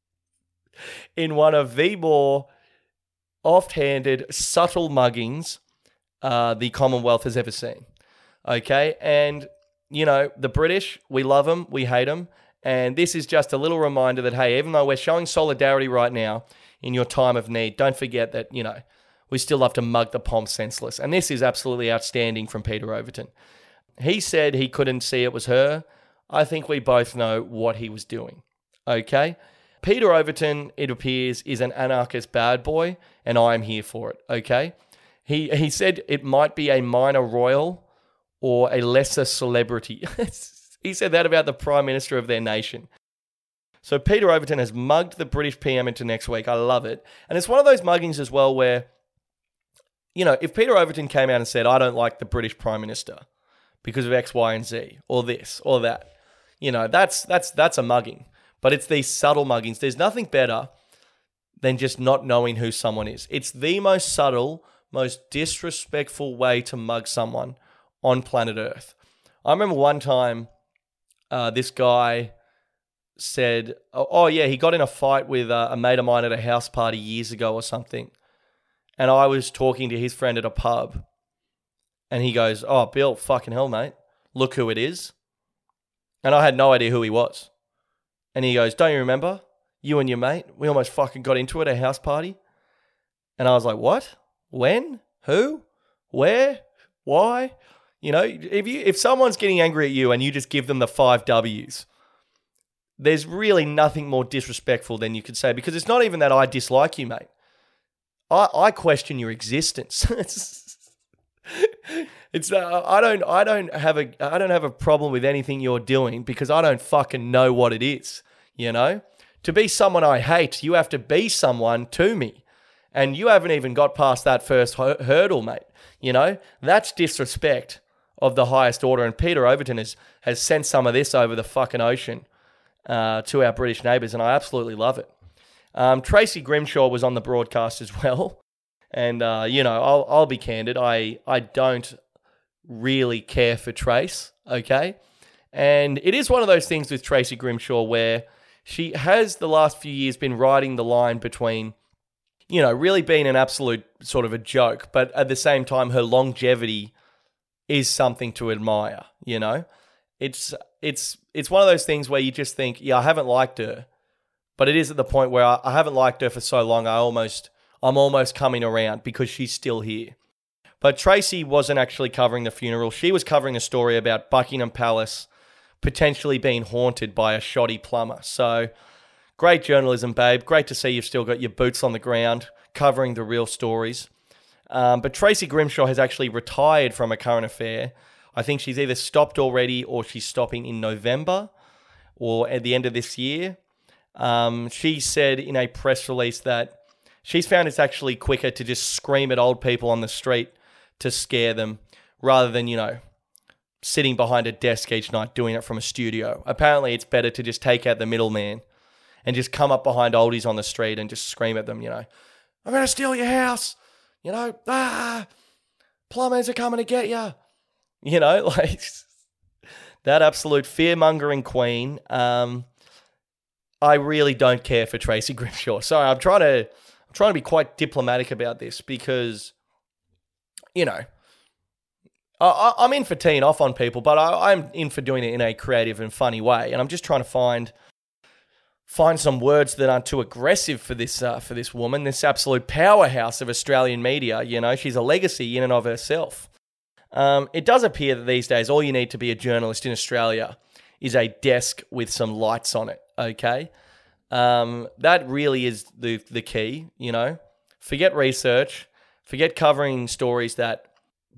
In one of the more oft-handed, subtle muggings uh, the Commonwealth has ever seen. Okay. And, you know, the British, we love them, we hate them. And this is just a little reminder that, hey, even though we're showing solidarity right now in your time of need, don't forget that, you know, we still love to mug the pomp senseless. And this is absolutely outstanding from Peter Overton. He said he couldn't see it was her. I think we both know what he was doing. Okay? Peter Overton, it appears, is an anarchist bad boy, and I'm here for it. Okay? He, he said it might be a minor royal or a lesser celebrity. he said that about the Prime Minister of their nation. So Peter Overton has mugged the British PM into next week. I love it. And it's one of those muggings as well where, you know, if Peter Overton came out and said, I don't like the British Prime Minister because of X, Y, and Z, or this, or that, you know, that's that's that's a mugging. But it's these subtle muggings. There's nothing better than just not knowing who someone is. It's the most subtle, most disrespectful way to mug someone on planet Earth. I remember one time uh, this guy said, oh, oh, yeah, he got in a fight with uh, a mate of mine at a house party years ago or something. And I was talking to his friend at a pub. And he goes, Oh, Bill, fucking hell, mate. Look who it is. And I had no idea who he was. And he goes, Don't you remember? You and your mate, we almost fucking got into it at a house party. And I was like, What? When? Who? Where? Why? You know, if you if someone's getting angry at you and you just give them the five W's, there's really nothing more disrespectful than you could say because it's not even that I dislike you, mate. I, I question your existence. it's uh, I don't I don't have a I don't have a problem with anything you're doing because I don't fucking know what it is. You know, to be someone I hate, you have to be someone to me, and you haven't even got past that first hurdle, mate. You know that's disrespect of the highest order. And Peter Overton has, has sent some of this over the fucking ocean uh, to our British neighbours, and I absolutely love it. Um, Tracy Grimshaw was on the broadcast as well. And, uh, you know, I'll, I'll be candid. I, I don't really care for Trace, okay? And it is one of those things with Tracy Grimshaw where she has the last few years been riding the line between, you know, really being an absolute sort of a joke, but at the same time, her longevity is something to admire, you know? It's it's it's one of those things where you just think, yeah, I haven't liked her, but it is at the point where I, I haven't liked her for so long, I almost I'm almost coming around because she's still here. But Tracy wasn't actually covering the funeral. She was covering a story about Buckingham Palace potentially being haunted by a shoddy plumber. So great journalism, babe. Great to see you've still got your boots on the ground covering the real stories. Um, but Tracy Grimshaw has actually retired from a current affair. I think she's either stopped already or she's stopping in November or at the end of this year. Um, she said in a press release that she's found it's actually quicker to just scream at old people on the street to scare them rather than, you know, sitting behind a desk each night doing it from a studio. Apparently, it's better to just take out the middleman and just come up behind oldies on the street and just scream at them, you know, I'm going to steal your house. You know, ah, plumbers are coming to get you. You know, like that absolute fear mongering queen. Um, I really don't care for Tracy Grimshaw. Sorry, I'm trying to trying to be quite diplomatic about this because, you know, I, I'm in for teeing off on people, but I, I'm in for doing it in a creative and funny way, and I'm just trying to find find some words that aren't too aggressive for this uh, for this woman, this absolute powerhouse of Australian media. You know, she's a legacy in and of herself. Um, it does appear that these days all you need to be a journalist in Australia is a desk with some lights on it. Okay, um, that really is the the key. You know, forget research, forget covering stories that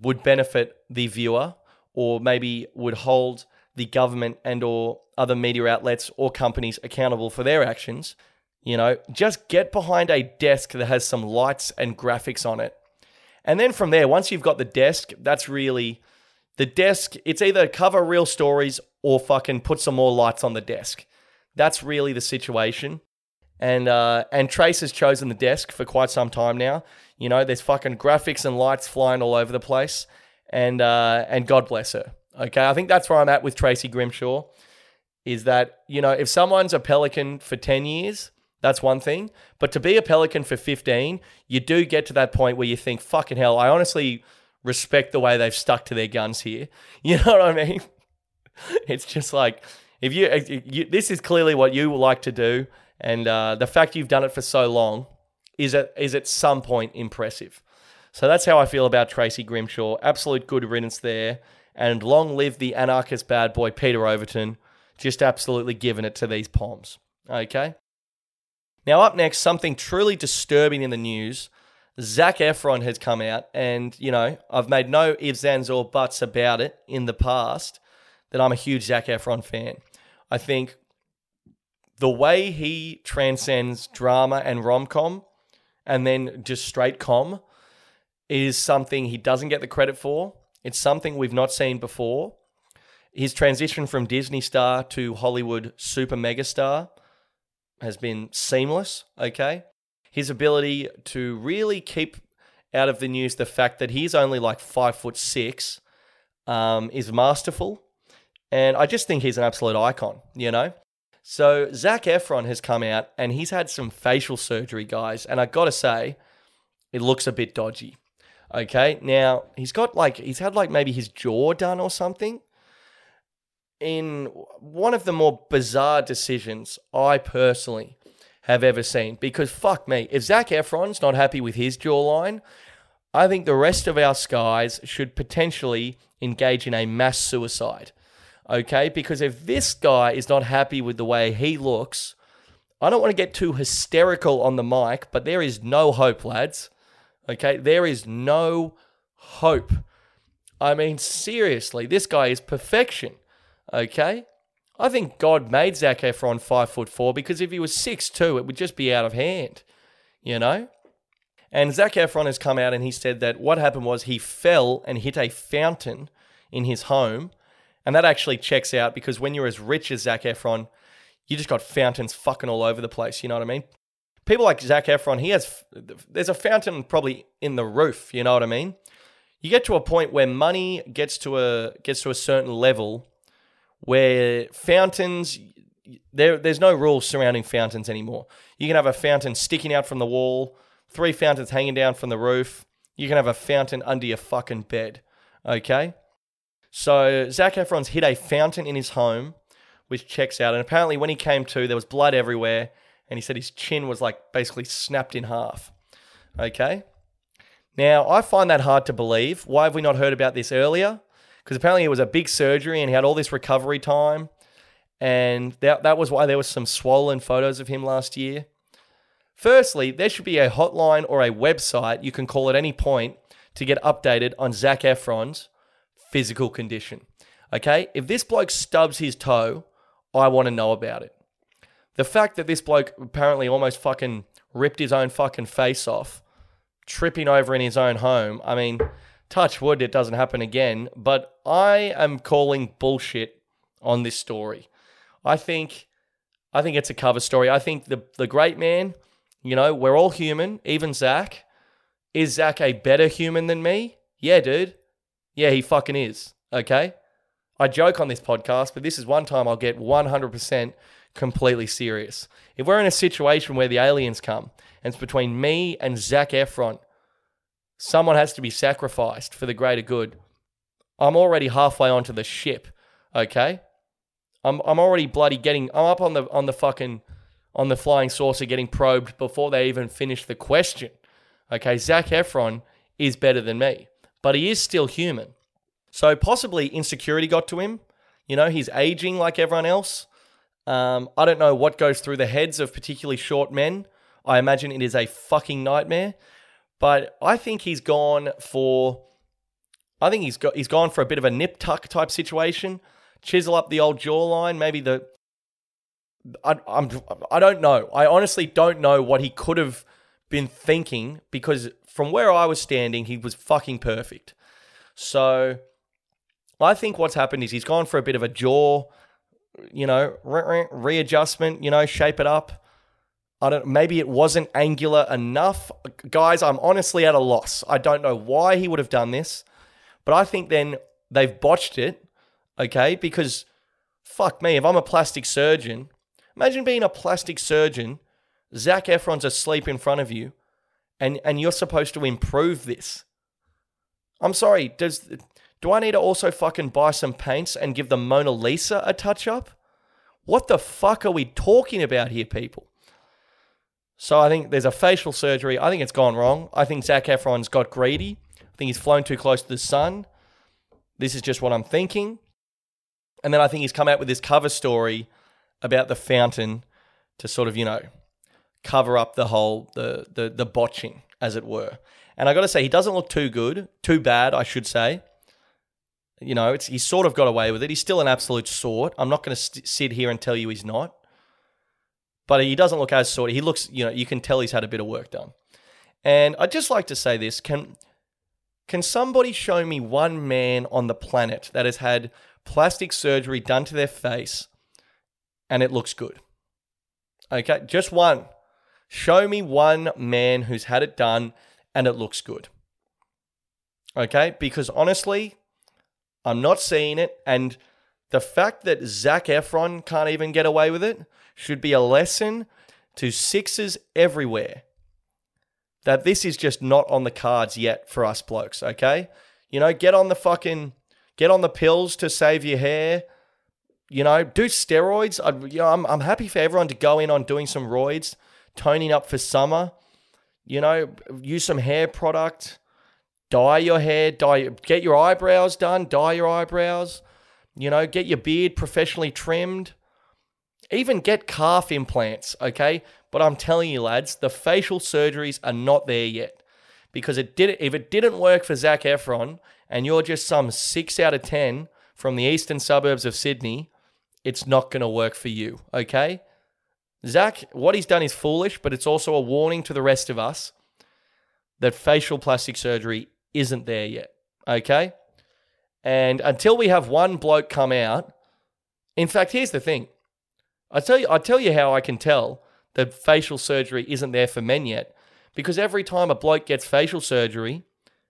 would benefit the viewer or maybe would hold the government and or other media outlets or companies accountable for their actions. You know, just get behind a desk that has some lights and graphics on it. And then from there, once you've got the desk, that's really the desk. It's either cover real stories or fucking put some more lights on the desk. That's really the situation. And uh, and Trace has chosen the desk for quite some time now. You know, there's fucking graphics and lights flying all over the place. And uh, and God bless her. Okay, I think that's where I'm at with Tracy Grimshaw. Is that you know if someone's a pelican for ten years, that's one thing. But to be a pelican for fifteen, you do get to that point where you think, "Fucking hell!" I honestly respect the way they've stuck to their guns here. You know what I mean? It's just like if you, if you this is clearly what you like to do, and uh, the fact you've done it for so long is at is at some point impressive. So that's how I feel about Tracy Grimshaw. Absolute good riddance there and long live the anarchist bad boy Peter Overton, just absolutely giving it to these poms. Okay? Now, up next, something truly disturbing in the news. Zac Efron has come out, and, you know, I've made no ifs, ands, or buts about it in the past that I'm a huge Zac Efron fan. I think the way he transcends drama and rom com and then just straight com is something he doesn't get the credit for. It's something we've not seen before. His transition from Disney star to Hollywood super megastar has been seamless, okay? His ability to really keep out of the news the fact that he's only like five foot six um, is masterful. And I just think he's an absolute icon, you know? So Zac Efron has come out and he's had some facial surgery, guys. And I gotta say, it looks a bit dodgy. Okay, now he's got like he's had like maybe his jaw done or something. In one of the more bizarre decisions I personally have ever seen, because fuck me, if Zac Efron's not happy with his jawline, I think the rest of our skies should potentially engage in a mass suicide. Okay, because if this guy is not happy with the way he looks, I don't want to get too hysterical on the mic, but there is no hope, lads. Okay, there is no hope. I mean, seriously, this guy is perfection. Okay, I think God made Zac Efron five foot four because if he was six two, it would just be out of hand. You know. And Zac Efron has come out and he said that what happened was he fell and hit a fountain in his home. And that actually checks out because when you're as rich as Zac Efron, you just got fountains fucking all over the place. You know what I mean? people like Zac Efron, he has there's a fountain probably in the roof. You know what I mean? You get to a point where money gets to a gets to a certain level where fountains there there's no rules surrounding fountains anymore. You can have a fountain sticking out from the wall, three fountains hanging down from the roof. You can have a fountain under your fucking bed. Okay? So Zac Efron's hit a fountain in his home, which checks out. And apparently when he came to, there was blood everywhere and he said his chin was like basically snapped in half. Okay. Now, I find that hard to believe. Why have we not heard about this earlier? Because apparently it was a big surgery and he had all this recovery time. And that, that was why there was some swollen photos of him last year. Firstly, there should be a hotline or a website you can call at any point to get updated on Zac Efron's physical condition. Okay? If this bloke stubs his toe, I want to know about it. The fact that this bloke apparently almost fucking ripped his own fucking face off, tripping over in his own home. I mean, touch wood, it doesn't happen again. But I am calling bullshit on this story. I think, I think it's a cover story. I think the the great man, you know, we're all human, even Zac. Is Zac a better human than me? Yeah, dude. Yeah, he fucking is. Okay. I joke on this podcast, but this is one time I'll get 100% completely serious. If we're in a situation where the aliens come and it's between me and Zac Efron, someone has to be sacrificed for the greater good. I'm already halfway onto the ship, okay? I'm I'm already bloody getting I'm up on the on the fucking on the flying saucer getting probed before they even finish the question. Okay, Zac Efron is better than me, but he is still human. So possibly insecurity got to him. You know, he's aging like everyone else. Um, I don't know what goes through the heads of particularly short men. I imagine it is a fucking nightmare. But I think he's gone for. I think he's got he's gone for a bit of a nip tuck type situation. Chisel up the old jawline, maybe the. I, I'm I don't know. I honestly don't know what he could have been thinking because from where I was standing, he was fucking perfect. So I think what's happened is he's gone for a bit of a jaw, you know, re- readjustment, you know, shape it up. I don't maybe it wasn't angular enough. Guys, I'm honestly at a loss. I don't know why he would have done this, but I think then they've botched it, okay? Because fuck me, if I'm a plastic surgeon, imagine being a plastic surgeon, Zac Efron's asleep in front of you, and and you're supposed to improve this. I'm sorry, does do I need to also fucking buy some paints and give the Mona Lisa a touch up? What the fuck are we talking about here, people? So I think there's a facial surgery. I think it's gone wrong. I think Zac Efron's got greedy. I think he's flown too close to the sun. This is just what I'm thinking. And then I think he's come out with this cover story about the fountain to sort of, you know, cover up the whole the the the botching, as it were. And I got to say, he doesn't look too good, too bad, I should say. You know, it's he's sort of got away with it. He's still an absolute sort. I'm not going to st- sit here and tell you he's not but he doesn't look as sort. He looks, you know, you can tell he's had a bit of work done. And I'd just like to say this: can can somebody show me one man on the planet that has had plastic surgery done to their face and it looks good? Okay, just one. Show me one man who's had it done and it looks good. Okay, because honestly, I'm not seeing it. And the fact that Zac Efron can't even get away with it should be a lesson to sixes everywhere that this is just not on the cards yet for us blokes, okay? You know, get on the fucking get on the pills to save your hair. You know, do steroids. I, you know, I'm, I'm happy for everyone to go in on doing some roids, toning up for summer. You know, use some hair product, dye your hair, dye, get your eyebrows done, dye your eyebrows. You know, get your beard professionally trimmed. Even get calf implants, okay? But I'm telling you, lads, the facial surgeries are not there yet. Because it did if it didn't work for Zac Efron and you're just some six out of ten from the eastern suburbs of Sydney, it's not gonna work for you, okay? Zac, what he's done is foolish, but it's also a warning to the rest of us that facial plastic surgery isn't there yet, okay? And until we have one bloke come out, in fact, here's the thing I tell you, I tell you how I can tell that facial surgery isn't there for men yet. Because every time a bloke gets facial surgery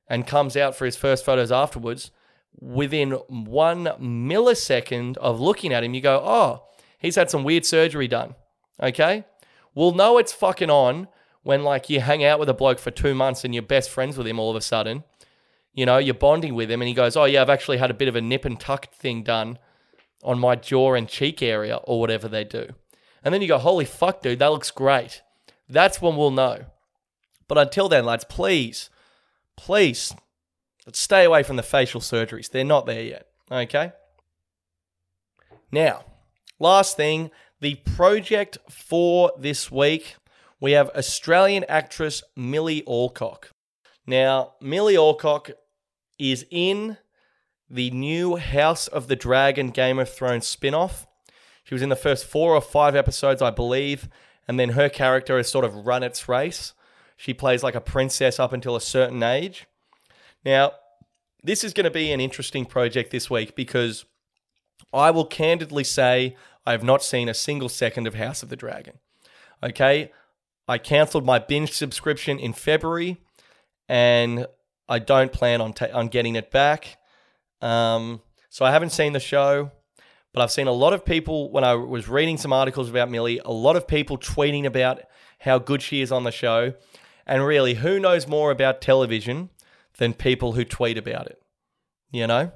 and comes out for his first photos afterwards, within one millisecond of looking at him, you go, oh, he's had some weird surgery done. Okay? We'll know it's fucking on when like you hang out with a bloke for two months and you're best friends with him all of a sudden. You know, you're bonding with him and he goes, Oh yeah, I've actually had a bit of a nip and tuck thing done on my jaw and cheek area or whatever they do. And then you go, holy fuck, dude, that looks great. That's when we'll know. But until then, lads, please, please, stay away from the facial surgeries. They're not there yet. Okay? Now, last thing, the project for this week, we have Australian actress Millie Alcock. Now, Millie Alcock is in the new House of the Dragon Game of Thrones spin off. She was in the first four or five episodes, I believe, and then her character has sort of run its race. She plays like a princess up until a certain age. Now, this is going to be an interesting project this week because I will candidly say I have not seen a single second of House of the Dragon. Okay, I cancelled my binge subscription in February, and I don't plan on ta- on getting it back. Um, so I haven't seen the show, but I've seen a lot of people when I was reading some articles about Millie. A lot of people tweeting about how good she is on the show, and really, who knows more about television than people who tweet about it? You know.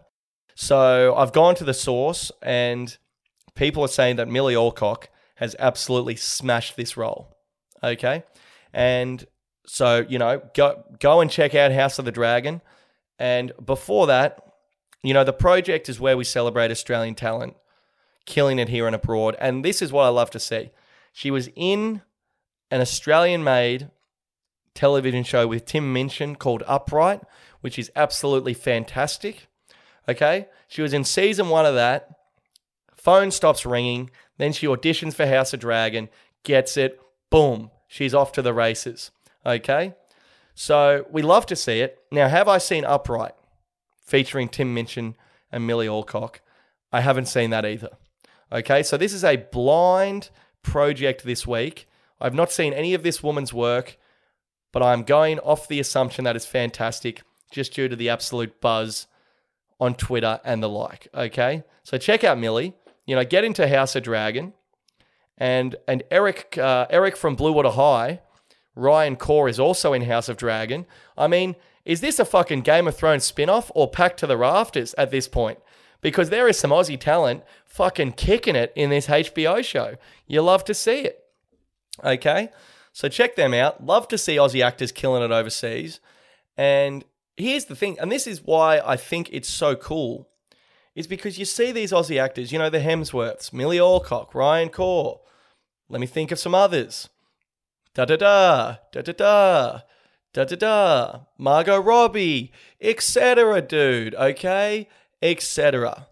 So I've gone to the source, and people are saying that Millie Alcock has absolutely smashed this role. Okay, and so you know, go go and check out House of the Dragon. And before that, you know, the project is where we celebrate Australian talent, killing it here and abroad. And this is what I love to see. She was in an Australian-made television show with Tim Minchin called Upright, which is absolutely fantastic. Okay, she was in season one of that. Phone stops ringing. Then she auditions for House of Dragon, gets it. Boom, she's off to the races. Okay, so we love to see it. Now, have I seen Upright featuring Tim Minchin and Millie Alcock? I haven't seen that either. Okay, so this is a blind project this week. I've not seen any of this woman's work, but I'm going off the assumption that it's fantastic just due to the absolute buzz on Twitter and the like. Okay, so check out Millie. You know, get into House of Dragon, and and Eric uh, Eric from Bluewater High, Ryan Corr is also in House of Dragon. I mean, is this a fucking Game of Thrones spin-off or packed to the rafters at this point? Because there is some Aussie talent fucking kicking it in this HBO show. You love to see it. Okay? So check them out. Love to see Aussie actors killing it overseas. And here's the thing, and this is why I think it's so cool, is because you see these Aussie actors, you know, the Hemsworths, Millie Alcock, Ryan Corr. Let me think of some others. Da da da, da da da, da da da, Margot Robbie, etc., dude, okay? Etc.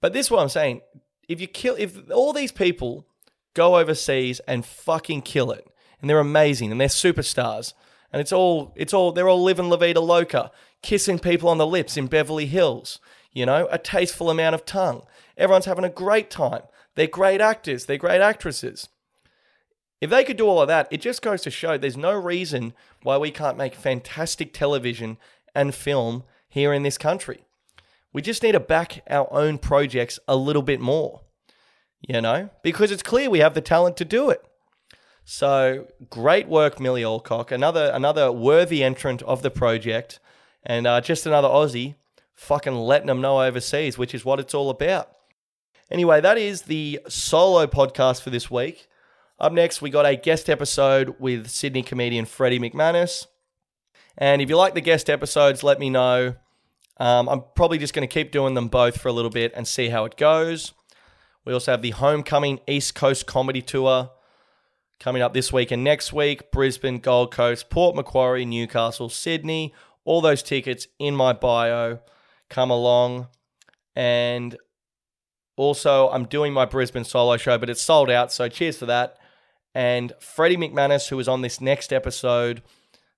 But this is what I'm saying. If you kill, if all these people go overseas and fucking kill it, and they're amazing and they're superstars, and it's all it's all they're all living La Vida Loca, kissing people on the lips in Beverly Hills. You know, a tasteful amount of tongue. Everyone's having a great time. They're great actors. They're great actresses. If they could do all of that, it just goes to show there's no reason why we can't make fantastic television and film here in this country. We just need to back our own projects a little bit more, you know, because it's clear we have the talent to do it. So great work, Millie Alcock. Another another worthy entrant of the project, and uh, just another Aussie, fucking letting them know overseas, which is what it's all about. Anyway, that is the solo podcast for this week. Up next, we got a guest episode with Sydney comedian Freddie McManus. And if you like the guest episodes, let me know. Um, I'm probably just going to keep doing them both for a little bit and see how it goes. We also have the Homecoming East Coast Comedy Tour coming up this week and next week Brisbane, Gold Coast, Port Macquarie, Newcastle, Sydney. All those tickets in my bio. Come along. And also, I'm doing my Brisbane solo show, but it's sold out. So cheers for that. And Freddie McManus, who is on this next episode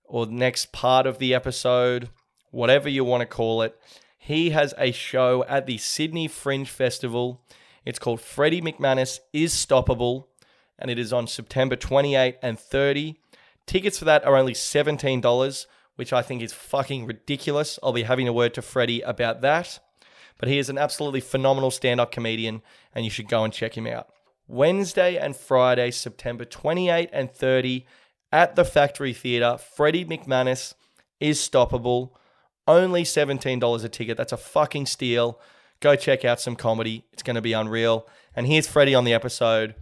or next part of the episode, whatever you want to call it, he has a show at the Sydney Fringe Festival. It's called Freddie McManus is Stoppable and it is on September 28 and 30. Tickets for that are only $17, which I think is fucking ridiculous. I'll be having a word to Freddie about that. But he is an absolutely phenomenal stand up comedian, and you should go and check him out. Wednesday and Friday, September 28 and 30, at the Factory Theatre, Freddie McManus is stoppable. Only $17 a ticket. That's a fucking steal. Go check out some comedy. It's going to be unreal. And here's Freddie on the episode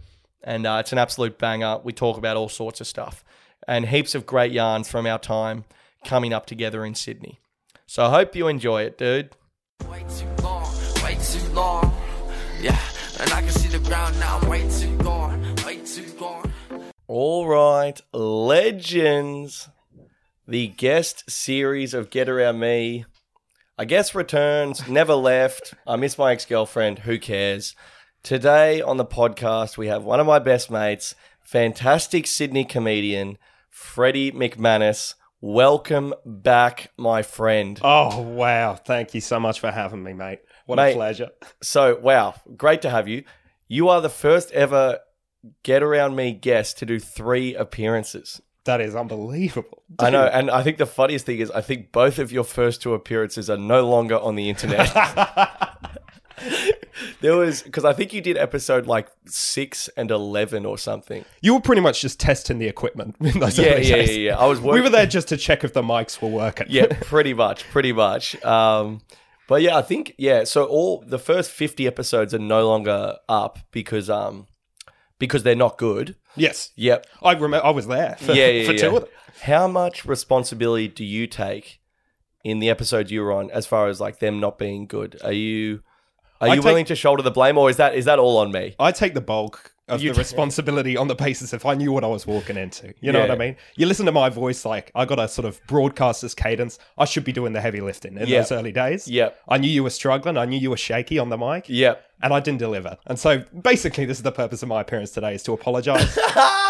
and uh, it's an absolute banger. We talk about all sorts of stuff and heaps of great yarns from our time coming up together in Sydney. So I hope you enjoy it, dude. Way too long, way too long. Yeah, and I can see the ground now. Way too gone, way too gone. All right, legends. The guest series of Get Around Me, I guess returns. Never left. I miss my ex girlfriend. Who cares? Today on the podcast, we have one of my best mates, fantastic Sydney comedian, Freddie McManus. Welcome back, my friend. Oh, wow. Thank you so much for having me, mate. What Mate. a pleasure. So, wow, great to have you. You are the first ever Get Around Me guest to do three appearances. That is unbelievable. I know, and I think the funniest thing is I think both of your first two appearances are no longer on the internet. there was because I think you did episode like six and eleven or something. You were pretty much just testing the equipment in those Yeah, yeah, yeah, yeah. I was working. We were there just to check if the mics were working. yeah, pretty much, pretty much. Um, but yeah, I think yeah. So all the first fifty episodes are no longer up because um because they're not good. yes. Yep. I remember I was there for, yeah, yeah, for yeah. two of them. How much responsibility do you take in the episodes you were on, as far as like them not being good? Are you are I you take- willing to shoulder the blame, or is that is that all on me? I take the bulk of You the responsibility on the basis if I knew what I was walking into. You know Yeah. what I mean? You listen to my voice, like I got a sort of broadcaster's cadence. I should be doing the heavy lifting in Yeah. those early days. Yep. I knew you were struggling. I knew you were shaky on the mic. Yep. and I didn't deliver. And so basically, this is the purpose of my appearance today: is to apologize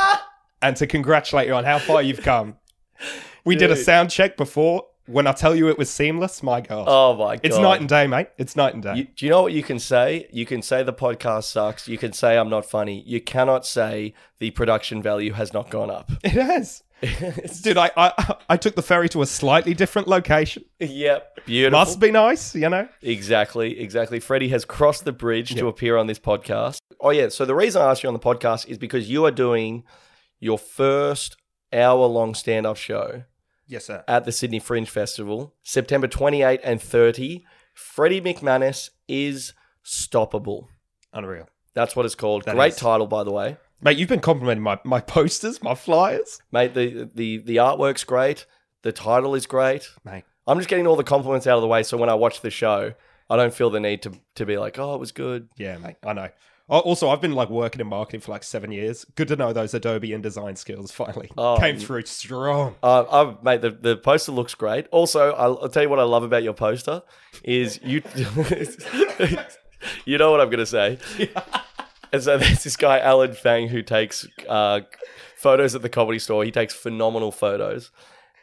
and to congratulate you on how far you've come. We did a sound check before. When I tell you it was seamless, my God, Oh my god! it's night and day, mate. It's night and day. You, do you know what you can say? You can say the podcast sucks. You can say I'm not funny. You cannot say the production value has not gone up. it has, dude. I, I I took the ferry to a slightly different location. yep. Beautiful. Must be nice, you know. Exactly, exactly. Freddie has crossed the bridge to appear on this podcast. Oh yeah, so the reason I asked you on the podcast is because you are doing your first hour-long stand-up show Yes, sir. at the Sydney Fringe Festival, September 28 and 30. Freddie McManus is stoppable. Unreal, That's what it's called. That Great is. title, by the way, mate. You've been complimenting my my posters, my flyers, mate. The the the artwork's great. The title is great. mate. I'm just getting all the compliments out of the way, so when I watch the show, I don't feel the need to to be like, oh, it was good. Yeah, mate. I know. Al- Also, I've been like working in marketing for like seven years. Good to know those Adobe InDesign skills finally Oh, came through strong. Uh, I've mate the, the poster looks great. Also, I'll, I'll tell you what I love about your poster is you. you know what I'm gonna say. And so there's this guy Alan Fang who takes uh, photos at the comedy store. He takes phenomenal photos.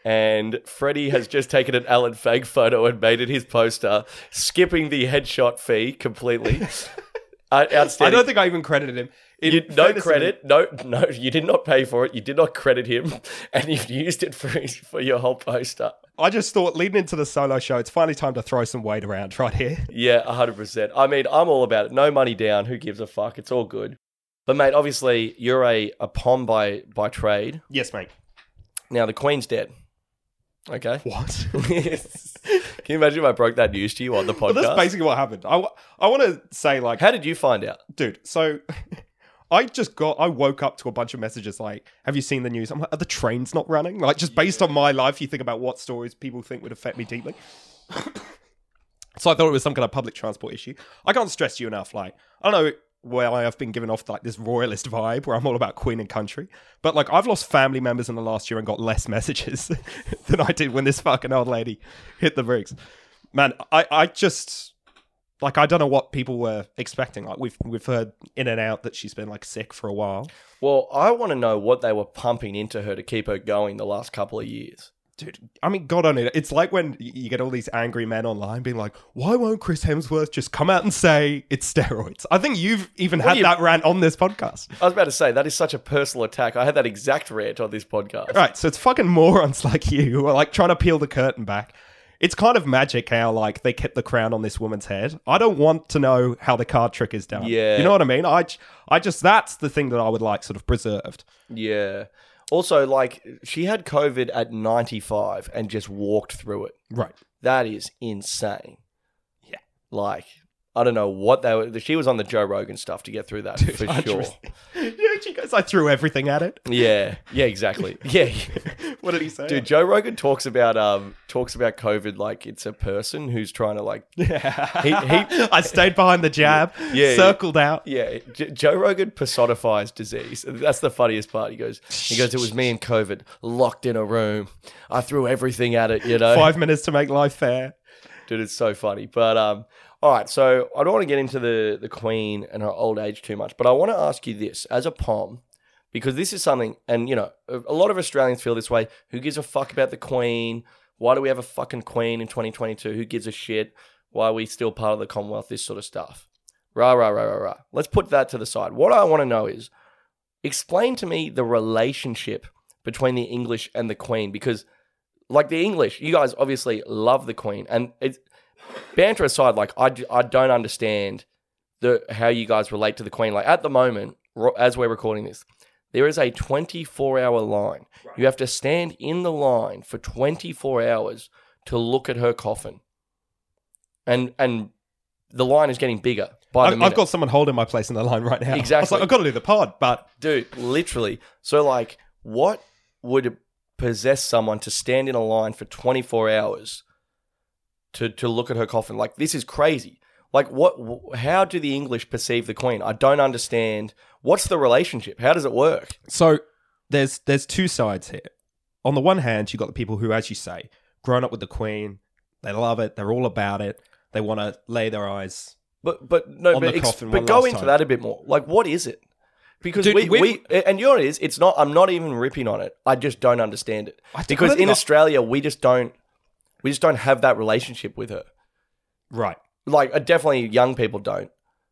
And Freddie has just taken an Alan Fang photo and made it his poster, skipping the headshot fee completely. Uh, I don't think I even credited him. In You, no credit. No, no, you did not pay for it. You did not credit him, and you've used it for for your whole poster. I just thought leading into the solo show, it's finally time to throw some weight around right here. Yeah, hundred percent. I mean, I'm all about it. No money down. Who gives a fuck? It's all good. But mate, obviously, you're a a pom by by trade. Yes, mate. Now the Queen's dead. Okay. What? Can you imagine if I broke that news to you on the podcast? well, that's basically what happened. I, I want to say, like, How did you find out? dude, so I just got, I woke up to a bunch of messages like, have you seen the news? I'm like, are the trains not running? Like, just based on my life, you think about what stories people think would affect me deeply. so I thought it was some kind of public transport issue. I can't stress you enough. Like, I don't know why I've been given off like this royalist vibe where I'm all about queen and country, but like I've lost family members in the last year and got less messages than I did when this fucking old lady hit the bricks. Man, I, I just like I don't know what people were expecting. Like we've we've heard in and out that she's been like sick for a while. Well, I want to know what they were pumping into her to keep her going the last couple of years. Dude, I mean, God on it. It's like when you get all these angry men online being like, why won't Chris Hemsworth just come out and say it's steroids? I think you've even What had you- that rant on this podcast. I was about to say that is such a personal attack. I had that exact rant on this podcast. Right, so it's fucking morons like you who are like trying to peel the curtain back. It's kind of magic how like they kept the crown on this woman's head. I don't want to know how the card trick is done. Yeah. you know what I mean. I, I just that's the thing that I would like sort of preserved. Yeah. Also, like she had COVID at 95 and just walked through it. Right. That is insane. Yeah. Like I don't know what they were. She was on the Joe Rogan stuff to get through that for sure. just- she goes. I threw everything at it. Yeah. Yeah. Exactly. Yeah. what did he say? Dude, Joe Rogan talks about um talks about COVID like it's a person who's trying to like Yeah. He- he- I stayed behind the jab, Yeah, yeah. circled out. Yeah, J- Joe Rogan personifies disease. That's the funniest part. He goes, he goes, it was me and COVID locked in a room. I threw everything at it, you know. Five minutes to make life fair. Dude, it's so funny. But um, all right. So I don't want to get into the the Queen and her old age too much, but I want to ask you this: as a pom, because this is something, and you know, a lot of Australians feel this way. Who gives a fuck about the Queen? Why do we have a fucking Queen in 2022? Who gives a shit? Why are we still part of the Commonwealth? This sort of stuff. Rah, rah, rah, rah, rah. Let's put that to the side. What I want to know is explain to me the relationship between the English and the Queen because, like, the English, you guys obviously love the Queen. And it's, banter aside, like, I, I don't understand the how you guys relate to the Queen. Like, at the moment, as we're recording this, there is a 24 hour line. You have to stand in the line for 24 hours to look at her coffin. And, and, the line is getting bigger by the I've. I've got someone holding my place in the line right now. I was Exactly. like, I've got to do the pod, but dude literally so like what would possess someone to stand in a line for 24 hours to to look at her coffin. Like this is crazy. Like what wh- how do the english perceive the queen? I don't understand. What's the relationship? How does it work? So there's there's two sides here. On the one hand, you got the people who, as you say, grown up with the Queen, they love it, they're all about it, they want to lay their eyes. but but no On but, ex- but go into time. that a bit more. Like what is it? Because Dude, we, we- we and you know what it is? It's not i'm not even ripping on it. I just don't understand it. I because in australia we just don't we just don't have that relationship with her Right. like uh, definitely young people don't.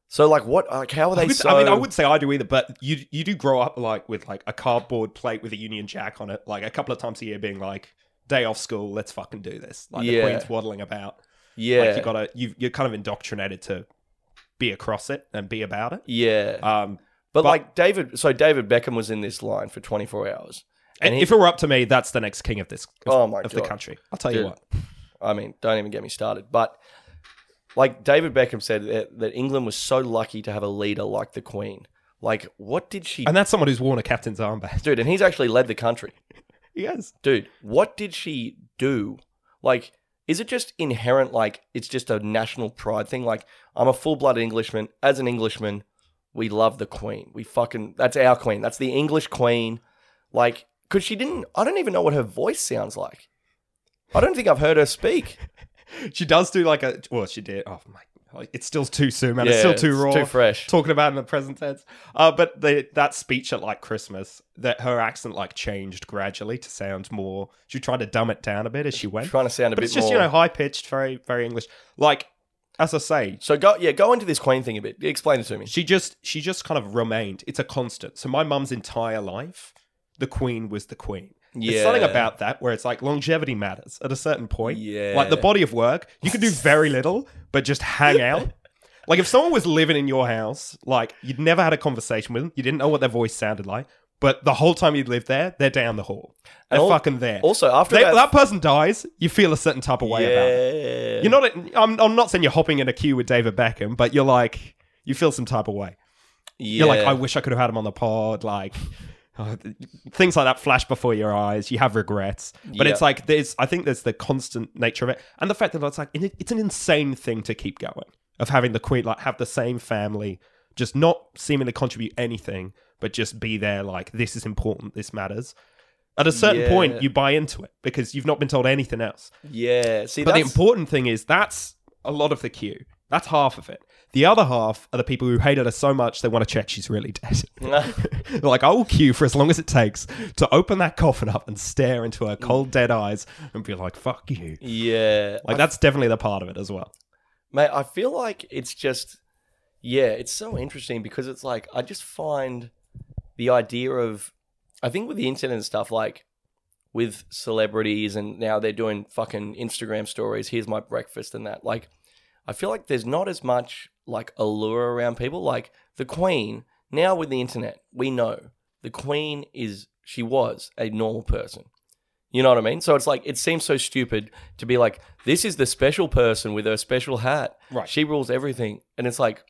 So like what like how are I, they would- so I mean, I wouldn't say I do either, but you you do grow up like with like a cardboard plate with a Union Jack on it, like a couple of times a year, being like, "Day off school, let's fucking do this." Like Yeah. the Queen's waddling about. yeah Like you gotta you you're kind of indoctrinated to be across it and be about it. yeah Um, but, but- like David so David Beckham was in this line for 24 hours and he- if it were up to me, that's the next king of this of, Oh my of the country. I'll tell you what. I mean don't even get me started but like David Beckham said that, that England was so lucky to have a leader like the Queen. Like what did she And that's someone who's worn a captain's armband. dude and he's actually led the country. He has. dude what did she do? Like is it just inherent like it's just a national pride thing? Like i'm a full-blooded englishman. As an englishman we love the queen. We fucking that's our queen. That's the english queen. Like because she didn't i don't even know what her voice sounds like i don't think i've heard her speak She does do like a. Well, she did. Oh my. like, It's still too soon, man. it's still too it's raw. too fresh. Talking about in the present tense. Uh, but the, that speech at like Christmas, that her accent like changed gradually to sound more. She tried to dumb it down a bit as she went. trying to sound a but bit it's just more you know high pitched, very very English. Like as I say, so go yeah go into this queen thing a bit explain it to me she just she just kind of remained. It's a constant. So my mum's entire life, the Queen was the Queen. There's something about that where it's like longevity matters at a certain point. Yeah. Like the body of work, you can do very little, but just hang out. like if someone was living in your house, like you'd never had a conversation with them, you didn't know what their voice sounded like, but the whole time you'd lived there, they're down the hall. They're al- fucking there. also after They- that, that person dies, you feel a certain type of way about it. You're not. I'm, I'm not saying you're hopping in a queue with David Beckham, but you're like you feel some type of way. You're like, I wish I could have had him on the pod. Like uh, things like that flash before your eyes. You have regrets, but Yeah. it's like there's. I think there's the constant nature of it, and the fact that it's like it's an insane thing to keep going. Of having the queen like have the same family, just not seemingly contribute anything, but just be there. Like this is important. This matters. At a certain Yeah. point, you buy into it because you've not been told anything else. yeah see But the important thing is that's a lot of the queue. That's half of it. The other half are the people who hated her so much they want to check she's really dead. Like, I will queue for as long as it takes to open that coffin up and stare into her cold, mm. dead eyes and be like, fuck you. yeah Like, that's definitely the part of it as well. Mate, I feel like it's just, yeah, it's so interesting because it's like, I just find the idea of, I think with the internet and stuff, like with celebrities and now they're doing fucking Instagram stories, here's my breakfast and that. Like, I feel like there's not as much like allure around people. Like the Queen, now with the internet, we know the Queen is, she was a normal person. You know what I mean? So it's like it seems so stupid to be like, this is the special person with her special hat. Right. She rules everything. And it's like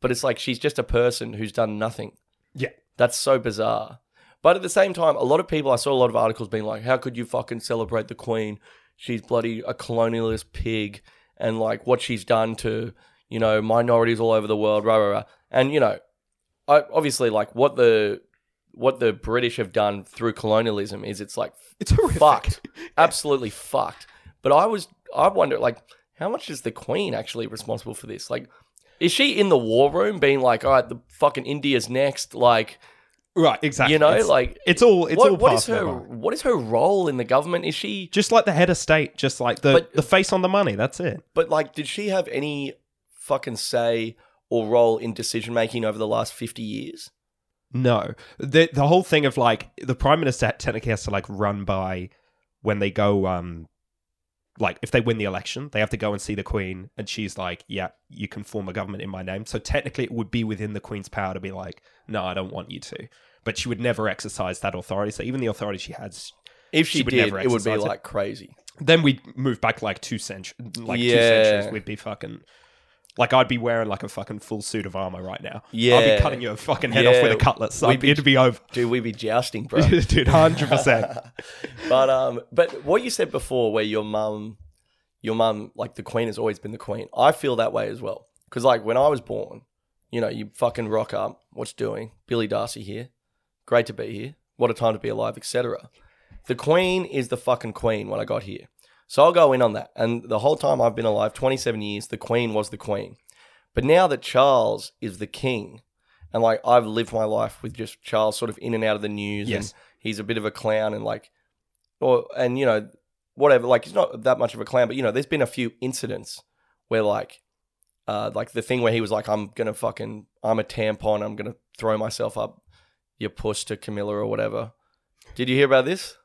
but it's like she's just a person who's done nothing. Yeah. That's so bizarre. But at the same time, a lot of people I saw a lot of articles being like, How could you fucking celebrate the Queen? She's bloody a colonialist pig and like what she's done to, you know, minorities all over the world, rah rah rah. And, you know, I obviously like what the what the British have done through colonialism is it's like It's horrific. fucked. Absolutely fucked. But I was I wonder like how much is the Queen actually responsible for this? Like is she in the war room being like, all right, the fucking India's next? Like Right, exactly. You know, It's- like it's all it's all what, what part is her what is her role in the government? Is she just like the head of state, just like the But- the face on the money. That's it. but like did she have any fucking say or role in decision making over the last 50 years? No, the the whole thing of like the prime minister technically has to like run by when they go um like if they win the election, they have to go and see the queen, and she's like, "Yeah, you can form a government in my name." So technically, it would be within the queen's power to be like, "No, I don't want you to," but she would never exercise that authority. So even the authority she has, If she, She would did, it would be it. like crazy. then we'd move back like two centuries, like two centuries. We'd be fucking. Like I'd be wearing like a fucking full suit of armor right now. Yeah, I'd be cutting your fucking head off with a cutlass. Like, be- it'd be over, Dude, we'd be jousting, bro. dude. Hundred percent. but um, but what you said before, where your mum, your mum, like the queen has always been the queen. I feel that way as well. Because like when I was born, you know, you fucking rock up. What's doing? Billy Darcy here. Great to be here. What a time to be alive, etc. The queen is the fucking queen when I got here. So I'll go in on that. And the whole time I've been alive, 27 years, the queen was the queen. But now that Charles is the king, and like I've lived my life with just Charles sort of in and out of the news, Yes. and he's a bit of a clown, and like, or and you know, whatever. Like he's not that much of a clown, but you know, there's been a few incidents where like, uh, like the thing where he was like, "I'm gonna fucking, I'm a tampon, I'm gonna throw myself up your puss to Camilla or whatever." Did you hear about this?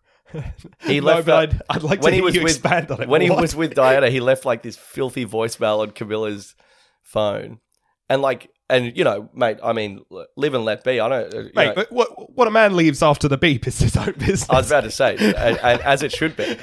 He no, left but I'd, I'd like when to he hear was you with- expand on it. when he What? was with Diana, he left like this filthy voicemail on Camilla's phone, and like, and you know, mate, I mean, l- live and let be. I don't, uh, you Mate, know, but what what a man leaves after the beep is his own business. I was about to say, and, and as it should be,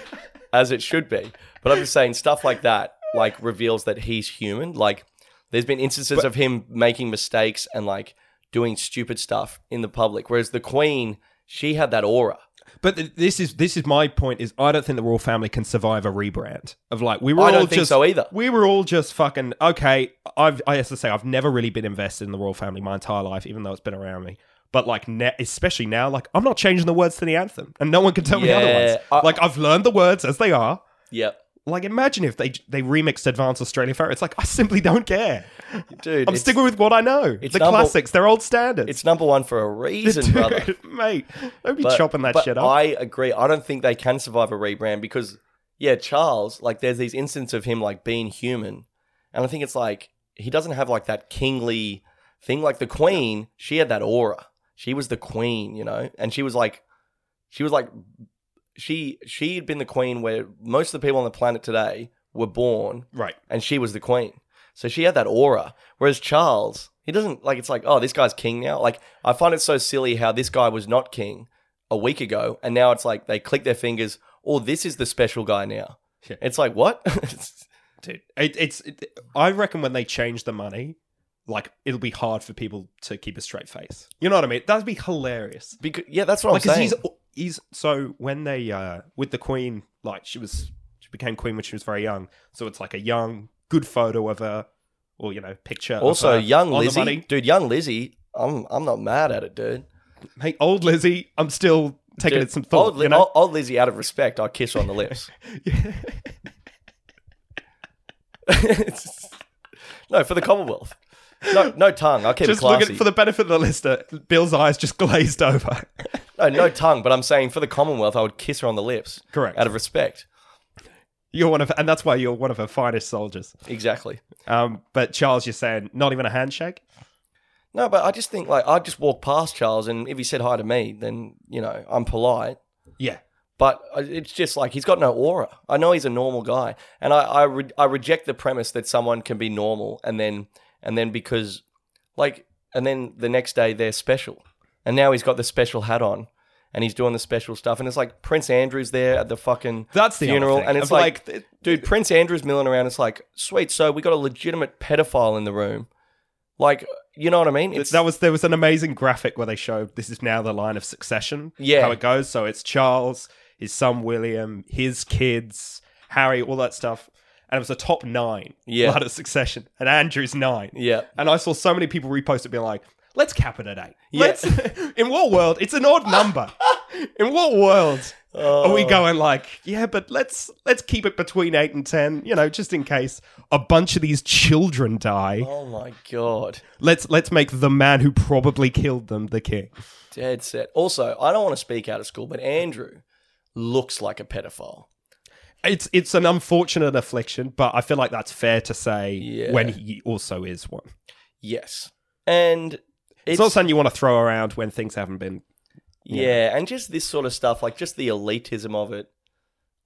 as it should be. But I'm just saying, stuff like that, like, reveals that he's human. Like, there's been instances of him making mistakes and like doing stupid stuff in the public, whereas the Queen, she had that aura. But th- this is this is my point. Is I don't think the royal family can survive a rebrand of like we were I all don't think just so either. we were all just fucking okay. I've I have to say I've never really been invested in the royal family my entire life, even though it's been around me. But like, ne- especially now, like I'm not changing the words to the anthem, and no one can tell me Yeah, otherwise. I- like I've learned the words as they are. Yep, Like imagine if they they remixed Advanced Australia Fair. It's like I simply don't care. dude, I'm sticking with what I know. it's The number- classics, they're old standards. it's number one for a reason, brother. Mate, don't be But- chopping that shit up. I agree. I don't think they can survive a rebrand because, yeah, Charles, like, there's these instances of him like being human, and I think it's like he doesn't have like that kingly thing. Like the Queen, she had that aura. She was the Queen, you know, and she was like, she was like, she she had been the Queen where most of the people on the planet today were born, right. and she was the Queen. So she had that aura. Whereas Charles, he doesn't like. It's like, oh, this guy's king now. Like I find it so silly how this guy was not king a week ago, and now it's like they click their fingers. Oh, this is the special guy now. Yeah. It's like what? dude. It, it's. It, I reckon when they change the money, like it'll be hard for people to keep a straight face. You know what I mean? That'd be hilarious. because yeah, that's what I'm 'cause saying. he's he's so when they uh with the queen, like she was she became queen when she was very young. So it's like a young, good photo of her, or you know, picture. also, young Lizzie, dude, young Lizzie. I'm I'm not mad at it, dude. Hey, old Lizzie, I'm still taking Dude, it some thought. old, you know? old, old Lizzie, out of respect, I'll kiss her on the lips. no, for the Commonwealth. No, no tongue. I'll keep just it classy. look at for the benefit of the listener. Bill's eyes just glazed over. No, no tongue, but I'm saying for the Commonwealth, I would kiss her on the lips. Correct. Out of respect. You're one of, and that's why you're one of her finest soldiers. Exactly. Um, but Charles, you're saying not even a handshake? No, but I just think like I'd just walk past Charles, and if he said hi to me, then you know I'm polite. Yeah. But it's just like he's got no aura. I know he's a normal guy, and I I, re- I reject the premise that someone can be normal and then and then because like and then the next day they're special, and now he's got the special hat on. And he's doing the special stuff, and it's like Prince Andrew's there at the fucking That's the other funeral, thing. and it's Of, like, like, dude, Prince Andrew's milling around. It's like, sweet, so we got a legitimate pedophile in the room, like, you know what I mean? It's that was there was an amazing graphic where they showed this is now the line of succession. Yeah. How it goes. So it's Charles, his son William, his kids, Harry, all that stuff. And it was the top nine Yeah. line of succession. And Andrew's nine. yeah, And I saw so many people repost it being like, let's cap it at eight. Yeah. Let's in what world? It's an odd number. in what world Are we oh. going like, yeah, but let's let's keep it between eight and ten, you know, just in case a bunch of these children die. Oh my god. Let's let's make the man who probably killed them the king. Dead set. Also, I don't want to speak out of school, but Andrew looks like a pedophile. It's it's an unfortunate affliction, but I feel like that's fair to say Yeah. when he also is one. Yes. And It's, not something you want to throw around when things haven't been. yeah, and just this sort of stuff, like just the elitism of it.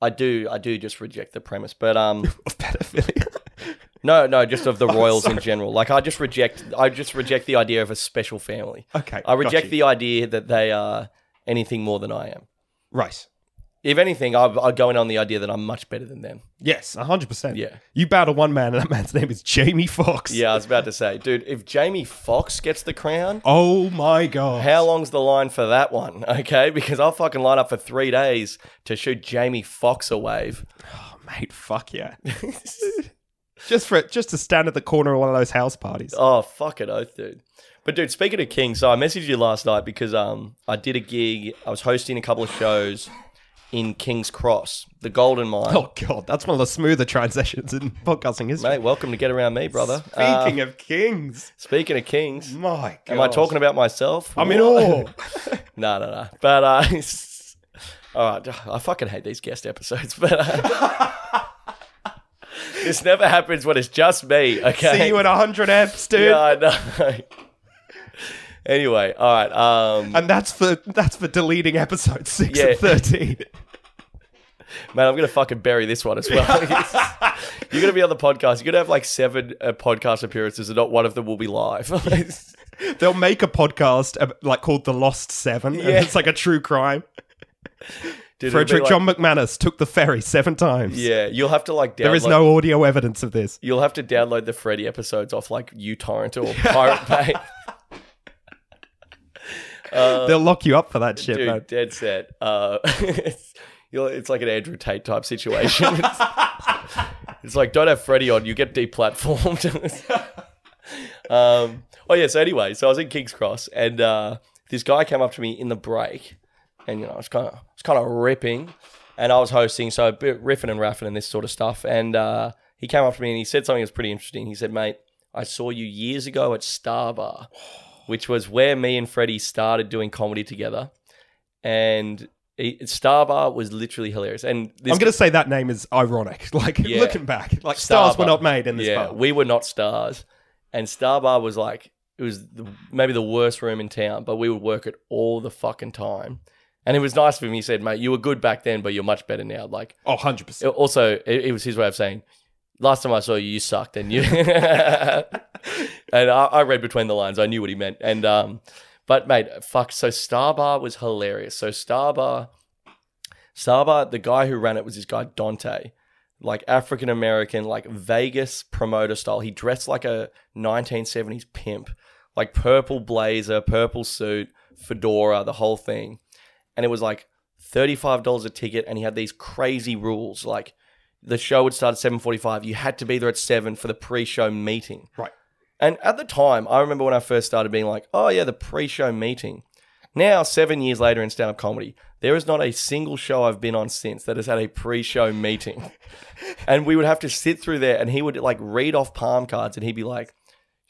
I do I do just reject the premise. But um Of pedophilia. no, no, just of the royals in general. Like I just reject I just reject the idea of a special family. okay. I reject the idea that they are anything more than I am. Right. If anything, I I go in on the idea that I'm much better than them. Yes, hundred percent. Yeah. You bow to one man, and that man's name is Jamie Foxx. Yeah, I was about to say, dude, if Jamie Foxx gets the crown, Oh my god. How long's the line for that one? Okay, because I'll fucking line up for three days to shoot Jamie Foxx a wave. Oh, mate? Fuck yeah. just for it, just to stand at the corner of one of those house parties. Oh, fucking oath, dude. But dude, speaking of King, so I messaged you last night because um I did a gig. I was hosting a couple of shows in King's Cross, the Golden Mine. Oh god, that's one of the smoother transitions in podcasting history. Mate, welcome to Get Around Me, brother. Speaking Uh, of kings, speaking of Kings, my god, am I talking about myself? I'm in awe. No, no, no. But uh, all right, I fucking hate these guest episodes. But uh, this never happens when it's just me. Okay. See you at hundred eps, dude. yeah, I know. anyway, all right. Um, And that's for that's for deleting episode six Yeah. and thirteen. Man, I'm gonna fucking bury this one as well. You're gonna be on the podcast. You're gonna have like seven uh, podcast appearances, and not one of them will be live. They'll make a podcast uh, like called The Lost Seven, and Yeah. it's like a true crime. Dude, be Frederick like- John McManus took the ferry seven times. Yeah, you'll have to like. Download, There is no audio evidence of this. You'll have to download the Freddie episodes off like uTorrent or Pirate Bay. They'll lock you up for that shit, Dude, man. dead set. Uh, you're, it's like an Andrew Tate type situation. it's, it's like, don't have Freddie on, you get deplatformed. um, oh, yeah, so anyway, so I was in King's Cross and uh, this guy came up to me in the break and, you know, I was kind of, was kind of ripping and I was hosting, so riffing and raffing and this sort of stuff. And uh, he came up to me and he said something that was pretty interesting. He said, mate, I saw you years ago at Star Bar, which was where me and Freddie started doing comedy together and it, Star Bar was literally hilarious. And this I'm going to say that name is ironic. Like Yeah. looking back, like Star stars were not made in this yeah, bar. we were not stars, and Starbar was like it was the, maybe the worst room in town, but we would work it all the fucking time. And it was nice of him. He said, "Mate, you were good back then, but you're much better now." Like, Oh, 100 percent. also, it, it was his way of saying, "Last time I saw you, you sucked," and you. and I, I read between the lines. I knew what he meant. And um, but mate, fuck. So Starbar was hilarious. So Star Bar, Star Bar, the guy who ran it was this guy Dante, like African American, like Vegas promoter style. He dressed like a 1970s pimp, like purple blazer, purple suit, fedora, the whole thing. And it was like $35 a ticket, and he had these crazy rules. Like the show would start at 7.45. You had to be there at 7 for the pre-show meeting. Right. And at the time, I remember when I first started being like, oh, yeah, the pre show meeting. Now, seven years later in stand up comedy, there is not a single show I've been on since that has had a pre show meeting. and we would have to sit through there and he would like read off palm cards and he'd be like,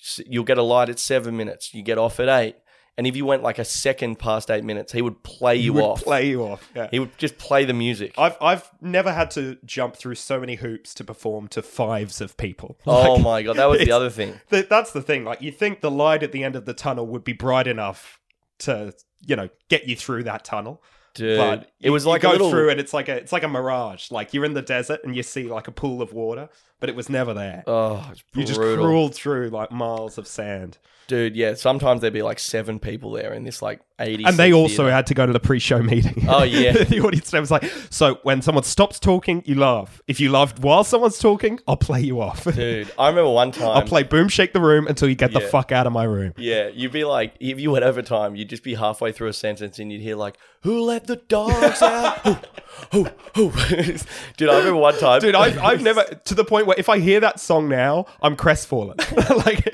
"S- you'll get a light at seven minutes, you get off at eight. And if you went like a second past eight minutes, he would play you Would off. play you off. Yeah. He would just play the music. I've I've never had to jump through so many hoops to perform to fives of people. oh Like, my God, that was the other thing. th- that's the thing. Like you think the light at the end of the tunnel would be bright enough to you know get you through that tunnel. Dude, But it was you like go a little. through and it's like a it's like a mirage. Like you're in the desert and you see like a pool of water, but it was never there. Oh, it's you just brutal. crawled through like miles of sand. Dude, yeah, sometimes there'd be like seven people there in this like 80 And they also theater. had to go to the pre-show meeting. Oh, yeah. the audience was like, so when someone stops talking, you laugh. If you laugh while someone's talking, I'll play you off. Dude, I remember one time. I'll play Boom Shake the Room until you get the fuck out of my room. Yeah, you'd be like, if you went overtime, you'd just be halfway through a sentence and you'd hear like, "Who let the dogs out?" who, who, who? Dude, I remember one time. Dude, I've, I've never, to the point where if I hear that song now, I'm crestfallen. like,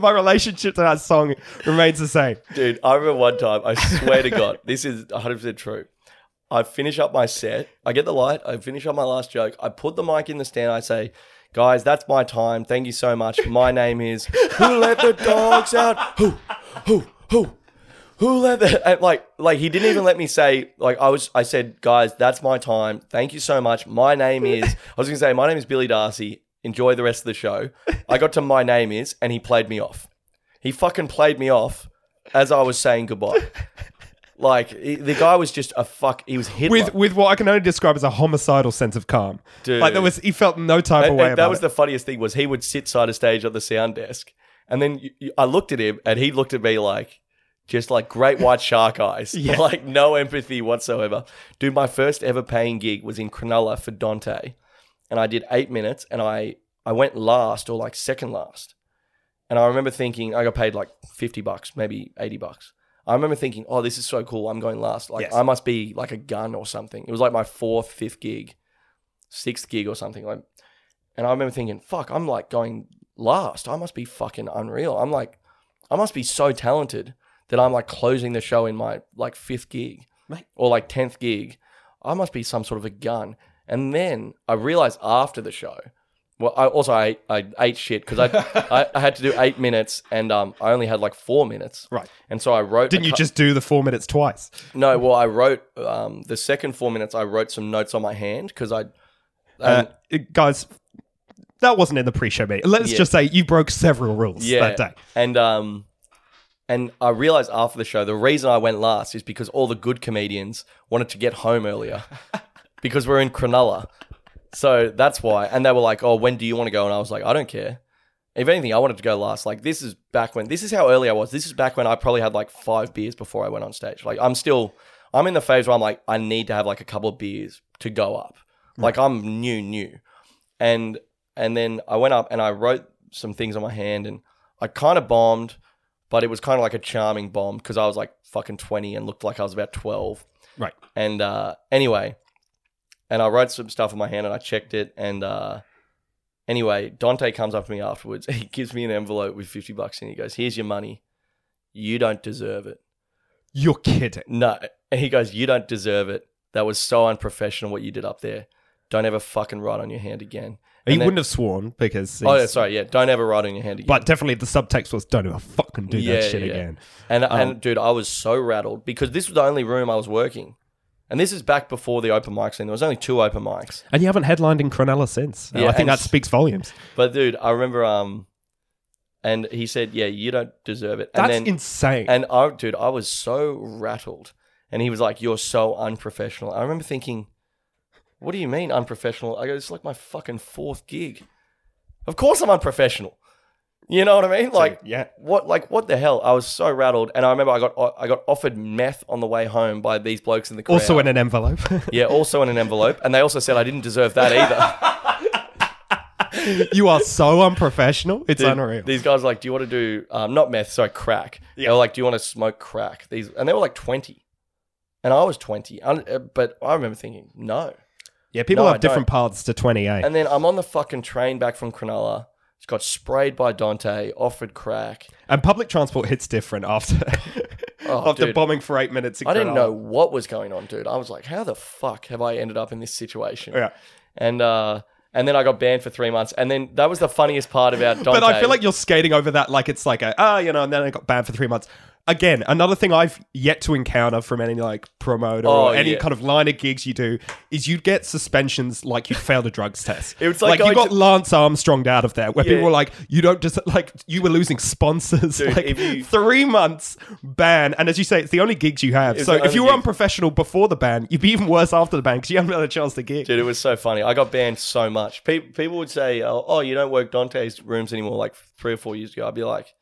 my relationship to that song remains the same. Dude, I remember one time. I swear to God, this is 100 percent true. I finish up my set. I get the light. I finish up my last joke. I put the mic in the stand. I say, guys, that's my time. Thank you so much. My name is Who Let the Dogs Out? Who, who, who? Who let the uh, like like he didn't even let me say like I was I said guys that's my time thank you so much my name is I was gonna say my name is Billy Darcy enjoy the rest of the show I got to my name is and he played me off he fucking played me off as I was saying goodbye like he- the guy was just a fuck he was hit with with what I can only describe as a homicidal sense of calm. Dude. Like there was, he felt no type of way about that was it. the funniest thing was he would sit side of stage at the sound desk, and then you, you- I looked at him, and he looked at me like just like great white shark eyes, Yeah. like no empathy whatsoever. Dude, my first ever paying gig was in Cronulla for Dante, and I did eight minutes, and I I went last or like second last, and I remember thinking I got paid like fifty bucks, maybe eighty bucks. I remember thinking, oh, this is so cool. I'm going last. Like Yes. I must be like a gun or something. It was like my fourth, fifth gig, sixth gig or something. Like and I remember thinking, fuck, I'm like going last. I must be fucking unreal. I'm like, I must be so talented that I'm like closing the show in my like fifth gig Mate. or like 10th gig. I must be some sort of a gun. And then I realized after the show, well, I also I, ate- I ate shit because I, I I had to do eight minutes and um I only had like four minutes. Right. And so I wrote. Didn't you cou- just do the four minutes twice? No, well, I wrote um the second four minutes. I wrote some notes on my hand because I. Uh, guys, that wasn't in the pre-show meeting. Let's Yeah. just say you broke several rules that day. And um and I realized after the show the reason I went last is because all the good comedians wanted to get home earlier because we're in Cronulla. So that's why. And they were like, "Oh, when do you want to go?" And I was like, "I don't care." If anything, I wanted to go last. Like this is back when this is how early I was. This is back when I probably had like 5 beers before I went on stage. Like I'm still I'm in the phase where I'm like I need to have like a couple of beers to go up. Hmm. Like I'm new new. And and then I went up and I wrote some things on my hand and I kind of bombed, but it was kind of like a charming bomb because I was like fucking 20 and looked like I was about 12. Right. And uh, anyway, and I wrote some stuff on my hand and I checked it. And uh, anyway, Dante comes up to me afterwards. He gives me an envelope with 50 bucks and he goes, Here's your money. You don't deserve it. You're kidding. No. And he goes, You don't deserve it. That was so unprofessional what you did up there. Don't ever fucking write on your hand again. He then- wouldn't have sworn because. Oh, yeah, sorry. Yeah. Don't ever write on your hand again. But definitely the subtext was don't ever fucking do Yeah, that shit yeah. again. And Um, and dude, I was so rattled because this was the only room I was working, and this is back before the open mic scene. There was only two open mics. And you haven't headlined in Cronulla since. Yeah, I think that speaks volumes. But dude, I remember um, and he said, "Yeah, you don't deserve it." And That's then, insane. and I, dude, I was so rattled, and he was like, "You're so unprofessional." I remember thinking, "What do you mean unprofessional?" I go, "It's like my fucking fourth gig. Of course I'm unprofessional." You know what I mean? Like, yeah. what like what the hell? I was so rattled, and I remember I got I got offered meth on the way home by these blokes in the crowd. Also in an envelope. yeah, also in an envelope, and they also said I didn't deserve that either. you are so unprofessional. It's Dude, unreal. These guys were like, do you want to do um, not meth, sorry, crack? They were like, do you want to smoke crack? These and they were like twenty, and I was twenty, uh, but I remember thinking no. Yeah, people No, I have different paths to 28. And then I'm on the fucking train back from Cronulla. Just got sprayed by Dante, offered crack. And public transport hits different after Oh, after dude. bombing for eight minutes. in I didn't Cronulla. know what was going on, dude. I was like, how the fuck have I ended up in this situation? Yeah. And uh, and then I got banned for three months. And then that was the funniest part about Dante. But I feel like you're skating over that like it's like a ah, you know, and then I got banned for three months. Again, another thing I've yet to encounter from any like promoter Oh, or any yeah. kind of line of gigs you do is you'd get suspensions like you failed a drugs test. It was like you got to- Lance Armstronged out of there, where Yeah. people were like, you don't just like you were losing sponsors, Dude, like you- three months ban, and as you say, it's the only gigs you have. It's So if you were gigs. unprofessional before the ban, you'd be even worse after the ban because you haven't had a chance to gig. Dude, it was so funny. I got banned so much. Pe- people would say, oh, oh, you don't work Dante's rooms anymore, like three or four years ago. I'd be like,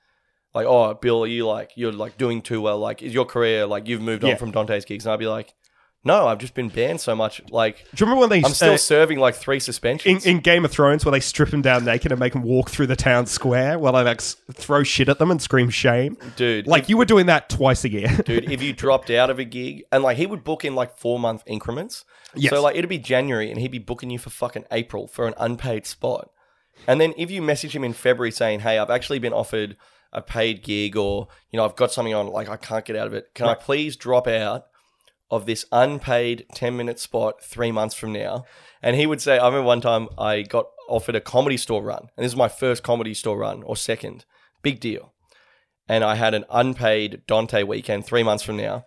like, oh, Bill, are you like, you're like doing too well? Like, is your career, like, you've moved Yeah. on from Dante's gigs? And I'd be like, no, I've just been banned so much. Like, Do you remember when they I'm still uh, serving like three in, suspensions. in Game of Thrones where they strip him down naked and make him walk through the town square while they like s- throw shit at them and scream shame. dude, Like you were doing that twice a year. dude, if you dropped out of a gig and like he would book in like four month increments. Yes. So like it'd be January and he'd be booking you for fucking April for an unpaid spot. And then if you message him in February saying, "Hey, I've actually been offered a paid gig or, you know, I've got something on like I can't get out of it. Can I please drop out of this unpaid 10 minute spot three months from now. And he would say, I remember one time I got offered a comedy store run, and this is my first comedy store run or second. Big deal. And I had an unpaid Dante weekend three months from now.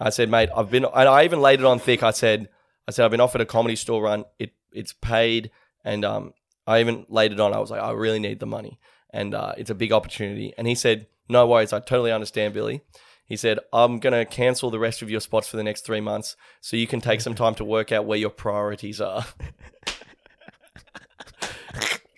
I said, mate, I've been, and I even laid it on thick. I said, I said, I've been offered a comedy store run. It it's paid, and um, I even laid it on. I was like, I really need the money, and uh, it's a big opportunity. And he said, No worries, I totally understand, Billy. He said, I'm gonna cancel the rest of your spots for the next three months, so you can take some time to work out where your priorities are.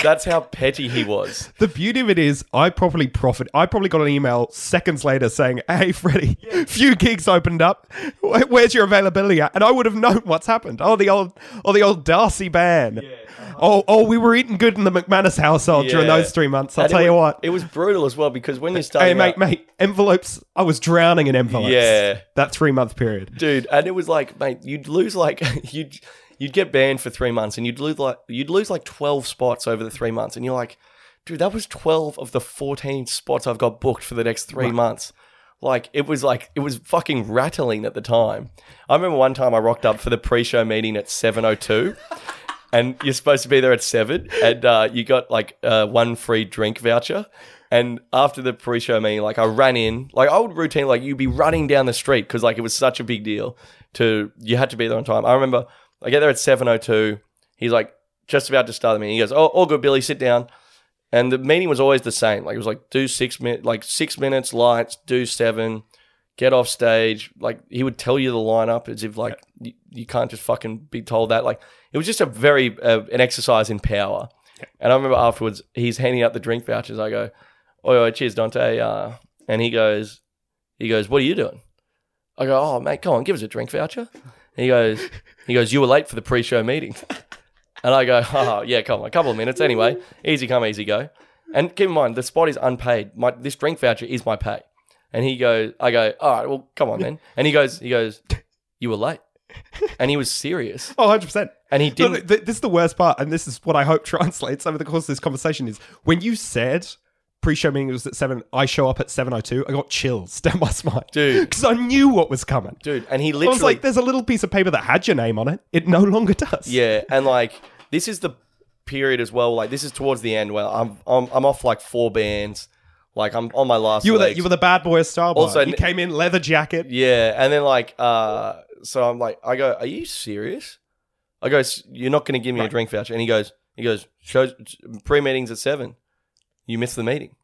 That's how petty he was. The beauty of it is, I probably profit. I probably got an email seconds later saying, "Hey, Freddie, few gigs opened up. Where's your availability at?" And I would have known what's happened. Oh, the old, oh, the old Darcy ban. Uh-huh. Oh, oh, we were eating good in the McManus household during those three months. I'll And tell it you was, what. It was brutal as well because when you start, Hey, mate, mate, envelopes. I was drowning in envelopes. Yeah. that three month period. dude, and it was like, mate, you'd lose like you'd you'd get banned for three months, and you'd lose like you'd lose like twelve spots over the three months, and you're like, dude, that was twelve of the fourteen spots I've got booked for the next three months. Like it was like it was fucking rattling at the time. I remember one time I rocked up for the pre-show meeting at seven oh two. And you're supposed to be there at seven, and uh, you got like uh, one free drink voucher. And after the pre-show meeting, like I ran in, like I would routine, like you'd be running down the street because like it was such a big deal. To you had to be there on time. I remember I get there at seven oh two. He's like just about to start the meeting. He goes, "Oh, all good, Billy, sit down." And the meeting was always the same. Like it was like do six minutes, like six minutes lights, do seven, get off stage. Like he would tell you the lineup as if like you, you can't just fucking be told that. Like it was just a very uh, an exercise in power. And I remember afterwards he's handing out the drink vouchers. I go, "Oh, oh cheers, Dante." Uh, and he goes, he goes, "What are you doing?" I go, "Oh, mate, come on, give us a drink voucher." And he goes, he goes, "You were late for the pre-show meeting." And I go, oh, yeah, come on, a couple of minutes anyway. Easy come, easy go. And keep in mind, the spot is unpaid. My this drink voucher is my pay. And he goes, I go, all right, well, come on then. And he goes, he goes, you were late. And he was serious. Oh, 100%. And he didn't. th- this is the worst part, and this is what I hope translates over the course of this conversation is when you said pre-show meeting was at seven, I show up at seven oh two. I got chills down my spine, Dude. because I knew what was coming. Dude, and he I was like, "There's a little piece of paper that had your name on it. It no longer does." yeah, and like this is the period as well. Like this is towards the end where I'm I'm, I'm off like four bands. Like I'm on my last. you were the you were the bad boy of Star Wars. Also, you came in leather jacket. Yeah, and then like, uh, so I'm like, I go, are you serious? I go, you're not going to give me a drink voucher, and he goes, he goes, shows pre meetings at seven, you miss the meeting.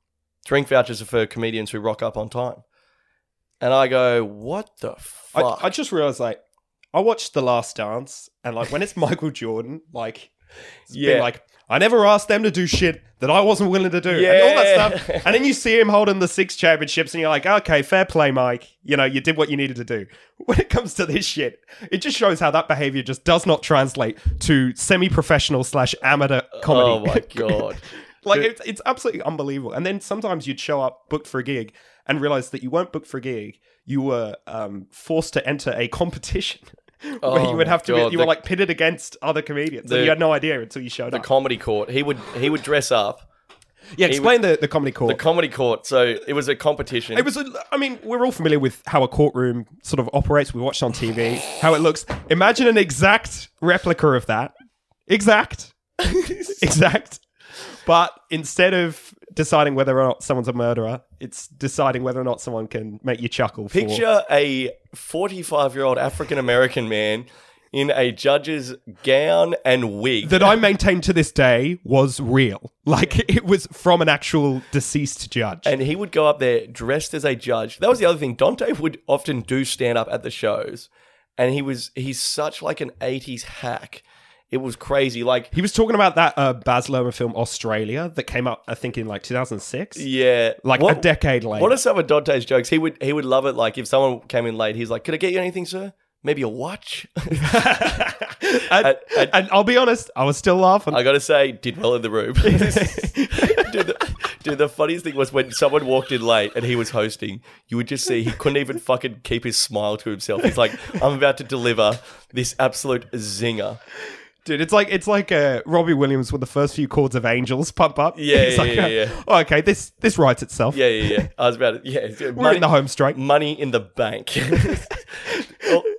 Drink vouchers are for comedians who rock up on time, and I go, what the I, fuck? I just realized like I watched The Last Dance, and like when it's Michael Jordan, like it's been Yeah. like I never asked them to do shit that I wasn't willing to do, yeah. and all that stuff. And then you see him holding the six championships, and you're like, okay, fair play, Mike. You know, you did what you needed to do. When it comes to this shit, it just shows how that behavior just does not translate to semi-professional slash amateur comedy. oh my god, Like it's, it's absolutely unbelievable. And then sometimes you'd show up booked for a gig and realize that you weren't booked for a gig. You were um, forced to enter a competition where Oh you would have to. Be, you the- were like pitted against other comedians, The- and you had no idea until you showed the up. The comedy court. He would he would dress up yeah, explain the, the comedy court. the comedy court. So it was a competition. it was. A, I mean, we're all familiar with how a courtroom sort of operates. We watched on TV how it looks. Imagine an exact replica of that. Exact. exact. But instead of deciding whether or not someone's a murderer, it's deciding whether or not someone can make you chuckle. For, Picture a 45 year old African American man in a judge's gown and wig. that I maintain to this day was real. Like it was from an actual deceased judge. and he would go up there dressed as a judge. That was the other thing. Dante would often do stand up at the shows, and he was he's such like an 80s hack. It was crazy. Like, he was talking about that uh, Baz Luhrmann film Australia that came out, I think, in like 2006. yeah, Like What- a decade later. What are some of Dante's jokes? He would he would love it. Like if someone came in late, he's like, "Could I get you anything, sir? Maybe a watch." and, and- and I'll be honest, I was still laughing. I gotta say, did well in the room. dude, the, dude, the funniest thing was when someone walked in late and he was hosting, you would just see he couldn't even fucking keep his smile to himself. He's like, I'm about to deliver this absolute zinger. Dude, it's like it's like uh, Robbie Williams when the first few chords of Angels pump up. Yeah, He's yeah, like, yeah, uh, yeah. "Oh, okay, this this writes itself. Yeah, yeah, yeah. I was about to, yeah. We're in the home straight. Money in the bank.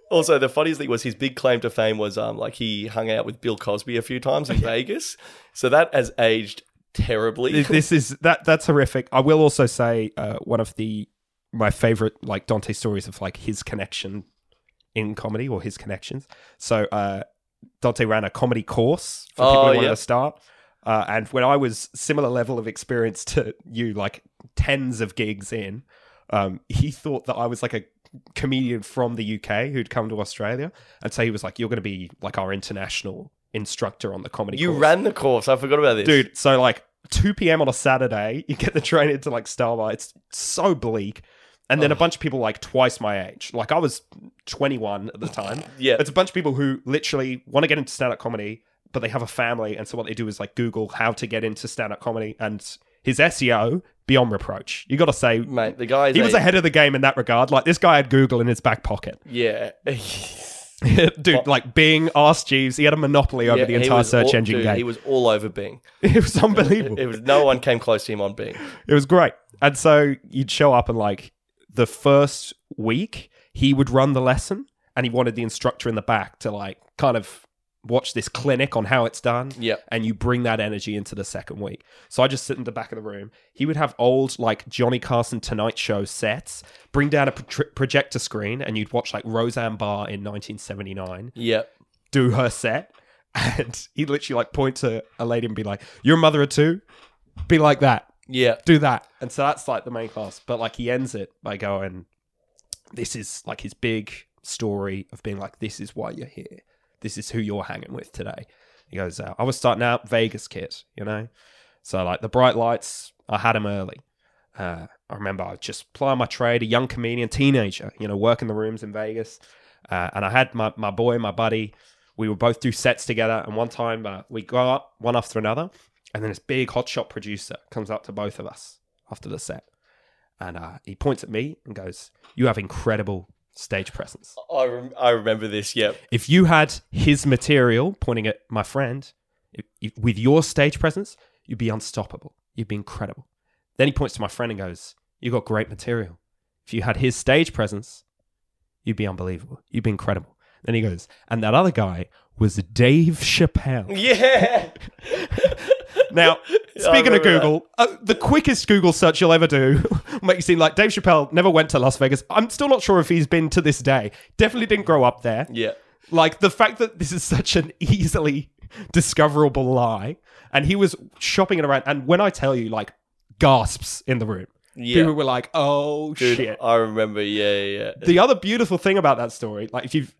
Also, the funniest thing was his big claim to fame was um like he hung out with Bill Cosby a few times in Vegas. So that has aged terribly. this is that that's horrific. I will also say uh, one of the my favorite like Dante stories of like his connection in comedy or his connections. So uh, Dante ran a comedy course for people Oh, who wanted yeah. to start. Uh, and when I was similar level of experience to you, like tens of gigs in, um, he thought that I was like a comedian from the UK who'd come to Australia, and so he was like, "You're going to be like our international instructor on the comedy." you course. ran the course. I forgot about this. dude. So like 2 p.m. on a Saturday, you get the train into like Starbucks. It's so bleak. And then a oh. bunch of people like twice my age. Like I was 21 at the time. Yeah. It's a bunch of people who literally want to get into stand up comedy, but they have a family. And so what they do is like Google how to get into stand up comedy. And his SEO, beyond reproach. You got to say, Mate, the guy he was ahead of the game in that regard. Like this guy had Google in his back pocket. Yeah. Dude, like Bing, Ask Jeeves, he had a monopoly over Yeah, the entire search all- engine dude, game. He was all over Bing. it was unbelievable. It was no one came close to him on Bing. It was great. And so you'd show up and like the first week he would run the lesson and he wanted the instructor in the back to like kind of watch this clinic on how it's done. Yep. And you bring that energy into the second week. So I just sit in the back of the room. He would have old like Johnny Carson Tonight Show sets, bring down a pro- projector screen and you'd watch like Roseanne Barr in 1979 Yep. do her set, and he'd literally like point to a lady and be like, "You're a mother of two, be like that, Yeah. do that." And so that's like the main class. But like he ends it by going, "This is like his big story of being like, this is why you're here. This is who you're hanging with today." He goes, uh, "I was starting out Vegas kid, you know, so like the bright lights, I had them early." Uh, I remember I was just plying my trade, a young comedian, teenager, you know, working the rooms in Vegas. Uh, and I had my, my boy, my buddy, we would both do sets together. And one time uh, we go up one after another. And then this big hotshot producer comes up to both of us after the set. And uh, he points at me and goes, You have incredible stage presence. I, rem- I remember this. Yep. If you had his material, pointing at my friend, if, if, with your stage presence, you'd be unstoppable. You'd be incredible. Then he points to my friend and goes, You got great material. If you had his stage presence, you'd be unbelievable. You'd be incredible. Then he goes, And that other guy was Dave Chappelle. Yeah. Now, speaking of. Google, uh, the quickest Google search you'll ever do make you seem like Dave Chappelle never went to Las Vegas. I'm still not sure if he's been to this day. Definitely didn't grow up there. Yeah. Like the fact that this is such an easily discoverable lie, and he was shopping it around. And when I tell you, like gasps in the room, Yeah. people were like, "Oh Dude, shit!" I remember. Yeah, yeah. The other beautiful thing about that story, like if you've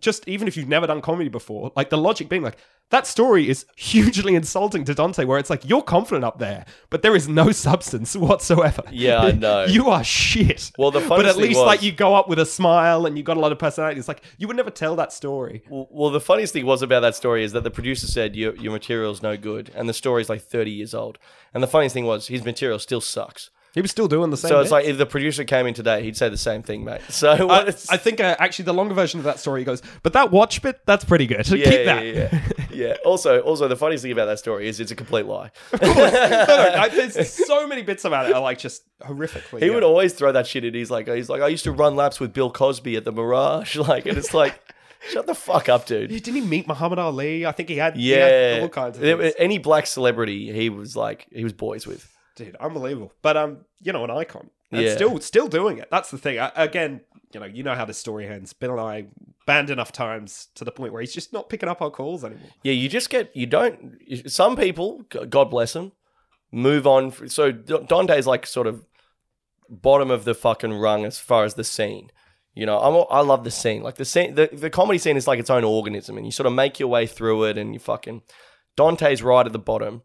just even if you've never done comedy before, like the logic being like that story is hugely insulting to Dante, where it's like you're confident up there, but there is no substance whatsoever. Yeah, I know. you are shit. Well, the but at least was- like you go up with a smile and you got a lot of personality. It's like you would never tell that story. Well, well, the funniest thing was about that story is that the producer said your your material's no good, and the story's like thirty years old. And the funniest thing was his material still sucks. He was still doing the same. Thing. So it's bits. like if the producer came in today, he'd say the same thing, mate. So I, I think uh, actually the longer version of that story goes, but that watch bit, that's pretty good. yeah, Keep yeah, that. yeah, yeah. Also, also the funniest thing about that story is it's a complete lie. no, no, I, there's so many bits about it are like just horrifically. He yeah. would always throw that shit in. He's like, he's like, I used to run laps with Bill Cosby at the Mirage, like, and it's like, shut the fuck up, dude. Didn't he meet Muhammad Ali? I think he had, he had Yeah, all kinds of things. any black celebrity, he was like, he was boys with. Dude, unbelievable. But um, you know, an icon. And Yeah. still still doing it. That's the thing. I, again, you know, you know how the story ends. Bill and I banned enough times to the point where he's just not picking up our calls anymore. Yeah, you just get you don't. Some people, God bless them, move on. So Dante's like sort of bottom of the fucking rung as far as the scene. You know, I'm, I love the scene. Like the scene, the, the comedy scene is like its own organism, and you sort of make your way through it, and you fucking Dante's right at the bottom,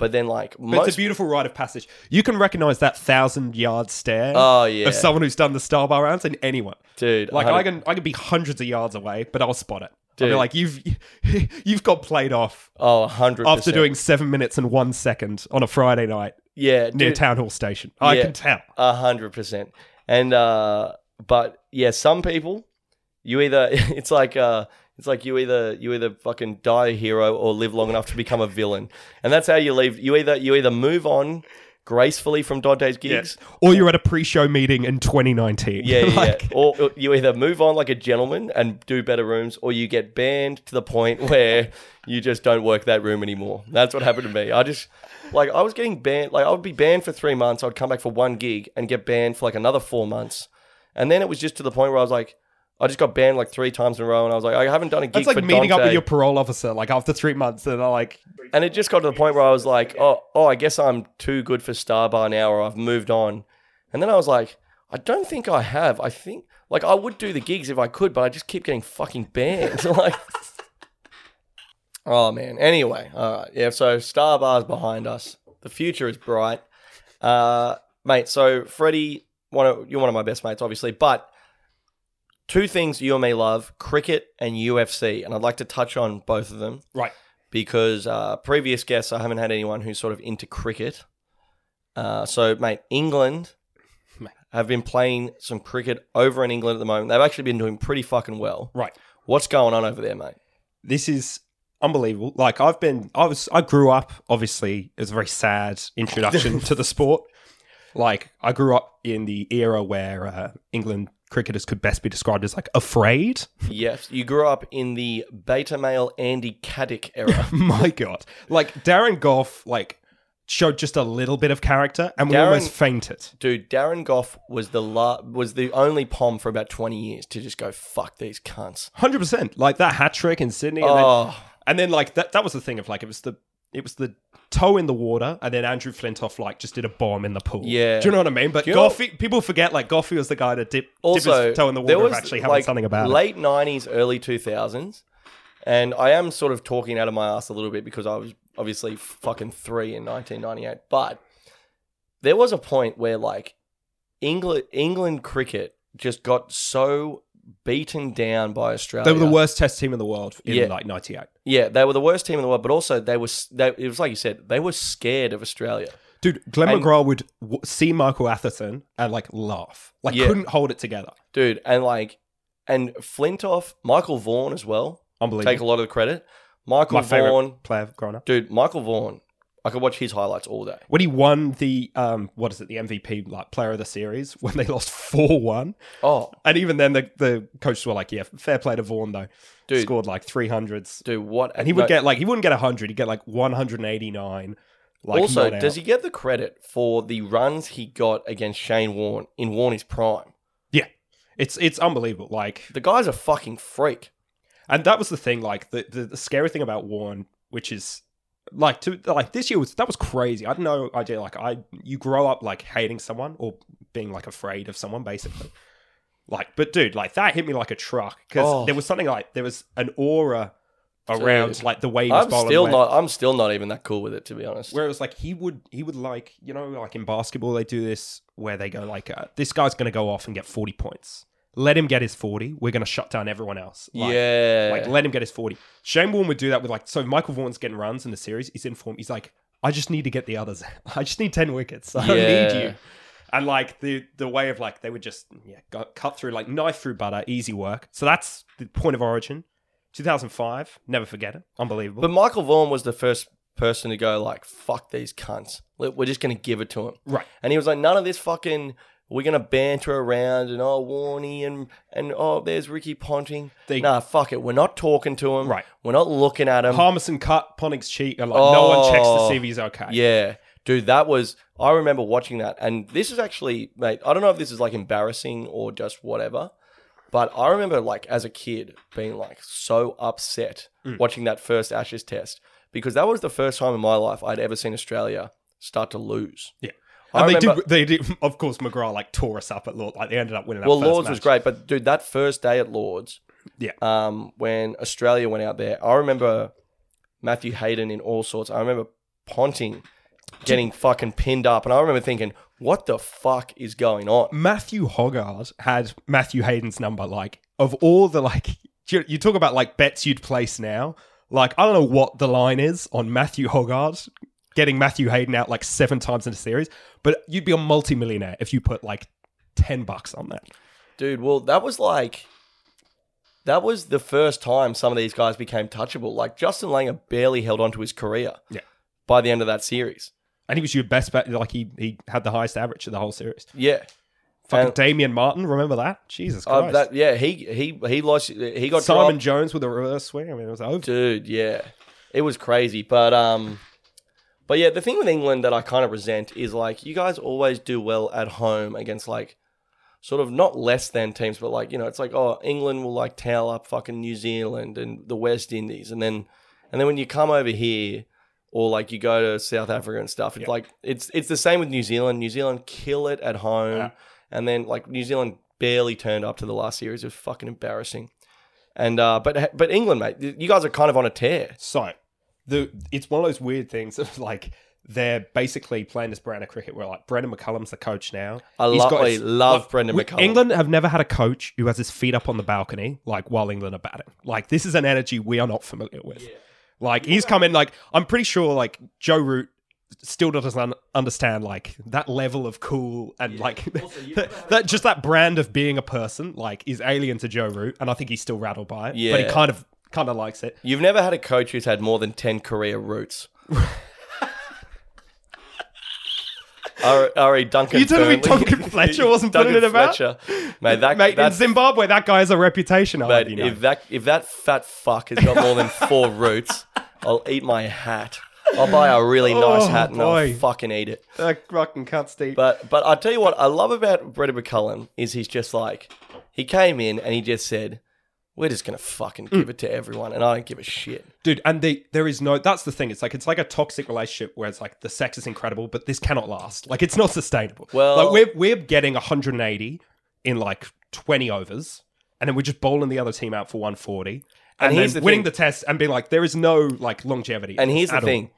but then like But most. it's a beautiful rite of passage. You can recognize that thousand yard stare oh yeah, of someone who's done the star bar rounds in anyone. dude. Like 100 I can I can be hundreds of yards away, but I'll spot it. I'll be Dude. like, you've you've got played off Oh, hundred after doing seven minutes and one second on a Friday night yeah, near dude, Town Hall Station. I Yeah. can tell. A hundred percent. And uh but yeah, some people you either it's like uh it's like you either you either fucking die a hero or live long enough to become a villain. And that's how you leave you either you either move on gracefully from Dante's gigs. Or you're at a pre-show meeting in 2019. Yeah, yeah, Like, yeah. Or, or you either move on like a gentleman and do better rooms, or you get banned to the point where you just don't work that room anymore. That's what happened to me. I just like I was getting banned. Like I would be banned for three months. I'd come back for one gig and get banned for like another four months, and then it was just to the point where I was like, I just got banned like three times in a row, and I was like, I haven't done a gig That's like for meeting up with your parole officer like after three months, and they're like, And it just got to the point where I was like, oh, oh, I guess I'm too good for Starbar now, or I've moved on. And then I was like, I don't think I have. I think, like, I would do the gigs if I could, but I just keep getting fucking banned. like, oh man. Anyway, all right, yeah. So Starbar's behind us. The future is bright, uh, mate. So Freddie, one of you're one of my best mates, obviously, but. Two things you and me love cricket and UFC, and I'd like to touch on both of them right, because uh, previous guests, I haven't had anyone who's sort of into cricket. Uh, so, mate, England Mate. have been playing some cricket over in England at the moment. They've actually been doing pretty fucking well. right. What's going on over there, mate? This is unbelievable. Like I've been, I was, I grew up. Obviously, it was a very sad introduction to the sport. Like I grew up in the era where uh, England cricketers could best be described as like afraid. Yes, you grew up in the beta male Andy Caddick era. My God, like Darren Gough, like showed just a little bit of character, and we Darren- almost fainted. Dude, Darren Gough was the la- was the only pom for about twenty years to just go fuck these cunts. Hundred percent, like that hat trick in Sydney, and then Oh, And then like that that was the thing of like it was the it was the toe in the water, and then Andrew Flintoff like just did a bomb in the pool. Yeah. do you know what I mean? But you people forget like Goughy was the guy to dip, dip also his toe in the there water was of actually having like something about it. late nineties, early two thousands, and I am sort of talking out of my ass a little bit because I was obviously fucking three in nineteen ninety eight. But there was a point where like England England cricket just got so beaten down by Australia. They were the worst test team in the world in Yeah. like '98. Yeah, they were the worst team in the world, but also they were. They, it was like you said, they were scared of Australia. Dude, Glenn And- McGrath would w- see Michael Atherton and like laugh, like Yeah. couldn't hold it together. dude. And like, and Flintoff, Michael Vaughan as well. Unbelievable. Take a lot of the credit. Michael My Vaughan, player growing up. dude. Michael Vaughan. I could watch his highlights all day. When he won the um, what is it, the MVP like player of the series when they lost four one, Oh, and even then the the coaches were like, "Yeah, fair play to Vaughan though." Dude. Scored like three hundreds. dude, what? and he would no, get like he wouldn't get 100 he'd get like 189 like also, does he get the credit for the runs he got against Shane Warne in Warney's prime? yeah it's it's unbelievable like The guy's a fucking freak. and that was the thing like the, the the scary thing about Warne which is like to like this year was that was crazy I had no idea like I you grow up like hating someone or being like afraid of someone basically like but dude like that hit me like a truck because Oh. there was something like there was an aura around Dude. like the way he was I'm bowling still where- not. I'm still not even that cool with it, to be honest. Where it was like he would he would like you know like in basketball they do this where they go like uh, this guy's going to go off and get 40 points. Let him get his 40. We're going to shut down everyone else. Like, yeah, Like let him get his 40. Shane Warne would do that with like so Michael Vaughan's getting runs in the series. He's in form. He's like I just need to get the others. I just need 10 wickets. I don't Yeah. need you. And like the the way of like they would just yeah go, cut through like knife through butter, easy work. So that's the point of origin. 2005, never forget it. Unbelievable. But Michael Vaughan was the first person to go like, "Fuck these cunts. We're just gonna give it to him." right. And he was like, "None of this fucking. We're gonna banter around and oh Warney and and oh there's Ricky Ponting. They- nah, fuck it. We're not talking to him. Right. We're not looking at him. Harmison cut Ponting's cheek and like no one checks to Oh, see if he's okay. Yeah, dude, that was. I remember watching that, and this is actually, mate. I don't know if this is like embarrassing or just whatever, but I remember like as a kid being like so upset Mm. watching that first Ashes test because that was the first time in my life I'd ever seen Australia start to lose. Yeah. I And they remember- did. They did. Of course, McGrath like tore us up at Lord. Like they ended up winning. That Well, Lords was great, but dude, that first day at Lords, Yeah. um, when Australia went out there, I remember Matthew Hayden in all sorts. I remember Ponting getting fucking pinned up, and I remember thinking, "What the fuck is going on?" Matthew Hoggard had Matthew Hayden's number. Like of all the like, you, talk about like bets you'd place now. Like I don't know what the line is on Matthew Hoggard getting Matthew Hayden out like seven times in a series, but you'd be a multimillionaire if you put like ten bucks on that. Dude, well, that was like that was the first time some of these guys became touchable. Like Justin Langer barely held on to his career. Yeah. By the end of that series. And he was your best bet. Like he he had the highest average of the whole series. Yeah. Fucking And- Damien Martyn, remember that? Jesus Uh, Christ. that, yeah, he he he lost. He got Simon dropped. Jones with a reverse swing. I mean, it was over. dude. Yeah, it was crazy. But um, but yeah, the thing with England that I kind of resent is like you guys always do well at home against like sort of not less than teams, but like you know, it's like oh, England will like towel up fucking New Zealand and the West Indies, and then and then when you come over here. Or like you go to South Africa and stuff. It's Yeah. like it's it's the same with New Zealand. New Zealand kill it at home, Yeah. and then like New Zealand barely turned up to the last series. It was fucking embarrassing. And uh, but but England, mate, you guys are kind of on a tear. So, the it's one of those weird things of like they're basically playing this brand of cricket where like Brendon McCullum's the coach now. I He's lo- got I love like, Brendon we- McCullum. England have never had a coach who has his feet up on the balcony like while England are batting. Like this is an energy we are not familiar with. Like he's come in like I'm pretty sure like Joe Root still doesn't un- understand like that level of cool and like that just that brand of being a person like is alien to Joe Root and I think he's still rattled by it. Yeah. But he kind of kind of likes it. You've never had a coach who's had more than ten career routes. Ari, Ari Duncan. You telling me Fernley- Duncan Fletcher wasn't putting Duncan it about? Fletcher. Mate, that, Mate, in Zimbabwe, that guy has a reputation. Mate, you know. if that if that fat fuck has got more than four roots, I'll eat my hat. I'll buy a really oh, nice Oh, hat and boy. I'll fucking eat it. that fucking can't Steve. But but I tell you what I love about Brendon McCullum is he's just like he came in and he just said, "We're just gonna fucking Mm. give it to everyone," and I don't give a shit. Dude, and they, there is no. That's the thing. It's like it's like a toxic relationship where it's like the sex is incredible, but this cannot last. Like it's not sustainable. Well- like we're we're getting 180 in like 20 overs, and then we're just bowling the other team out for 140, and, And here's then the winning thing- the test and being like, there is no like longevity. And here's the at all. thing.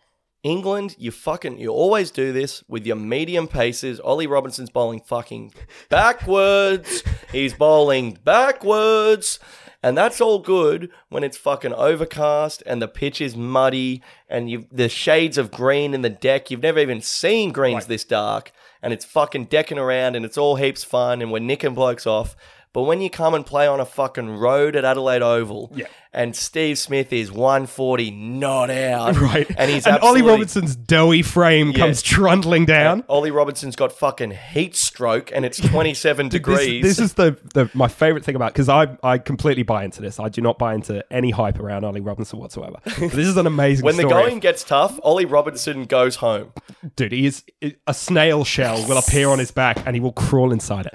England, you fucking, you always do this with your medium paces. Ollie Robinson's bowling fucking backwards. He's bowling backwards. And that's all good when it's fucking overcast and the pitch is muddy and you the shades of green in the deck. You've never even seen greens Right. this dark and it's fucking decking around and it's all heaps fun and we're nicking blokes off. But when you come and play on a fucking road at Adelaide Oval Yeah. and Steve Smith is 140 not out. Right. And he's and Ollie Robinson's doughy frame comes trundling down. Ollie Robinson's got fucking heat stroke and it's 27 This, degrees. this is the, the my favorite thing about because I I completely buy into this. I do not buy into any hype around Ollie Robinson whatsoever. But this is an amazing when the going gets tough, Ollie Robinson goes home. dude, he is a snail shell will appear on his back and he will crawl inside it.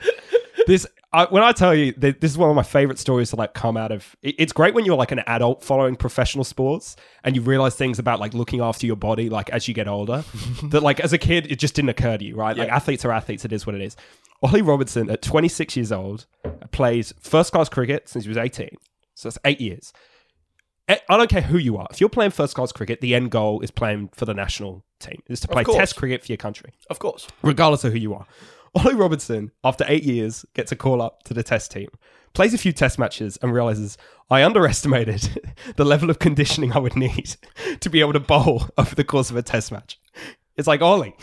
This I, when I tell you that this is one of my favorite stories to like come out of. it- it's great when you're like an adult following professional sports and you realize things about like looking after your body like as you get older. that like as a kid it just didn't occur to you, right? Like athletes are athletes. It is what it is. Ollie Robinson at 26 years old plays first class cricket since he was 18. So that's eight years. Eh, I don't care who you are. If you're playing first class cricket, the end goal is playing for the national team. Is to play test cricket for your country Of course. regardless of who you are. Ollie Robinson, after eight years, gets a call up to the test team, plays a few test matches, and realizes I underestimated the level of conditioning I would need to be able to bowl over the course of a test match. It's like, Ollie,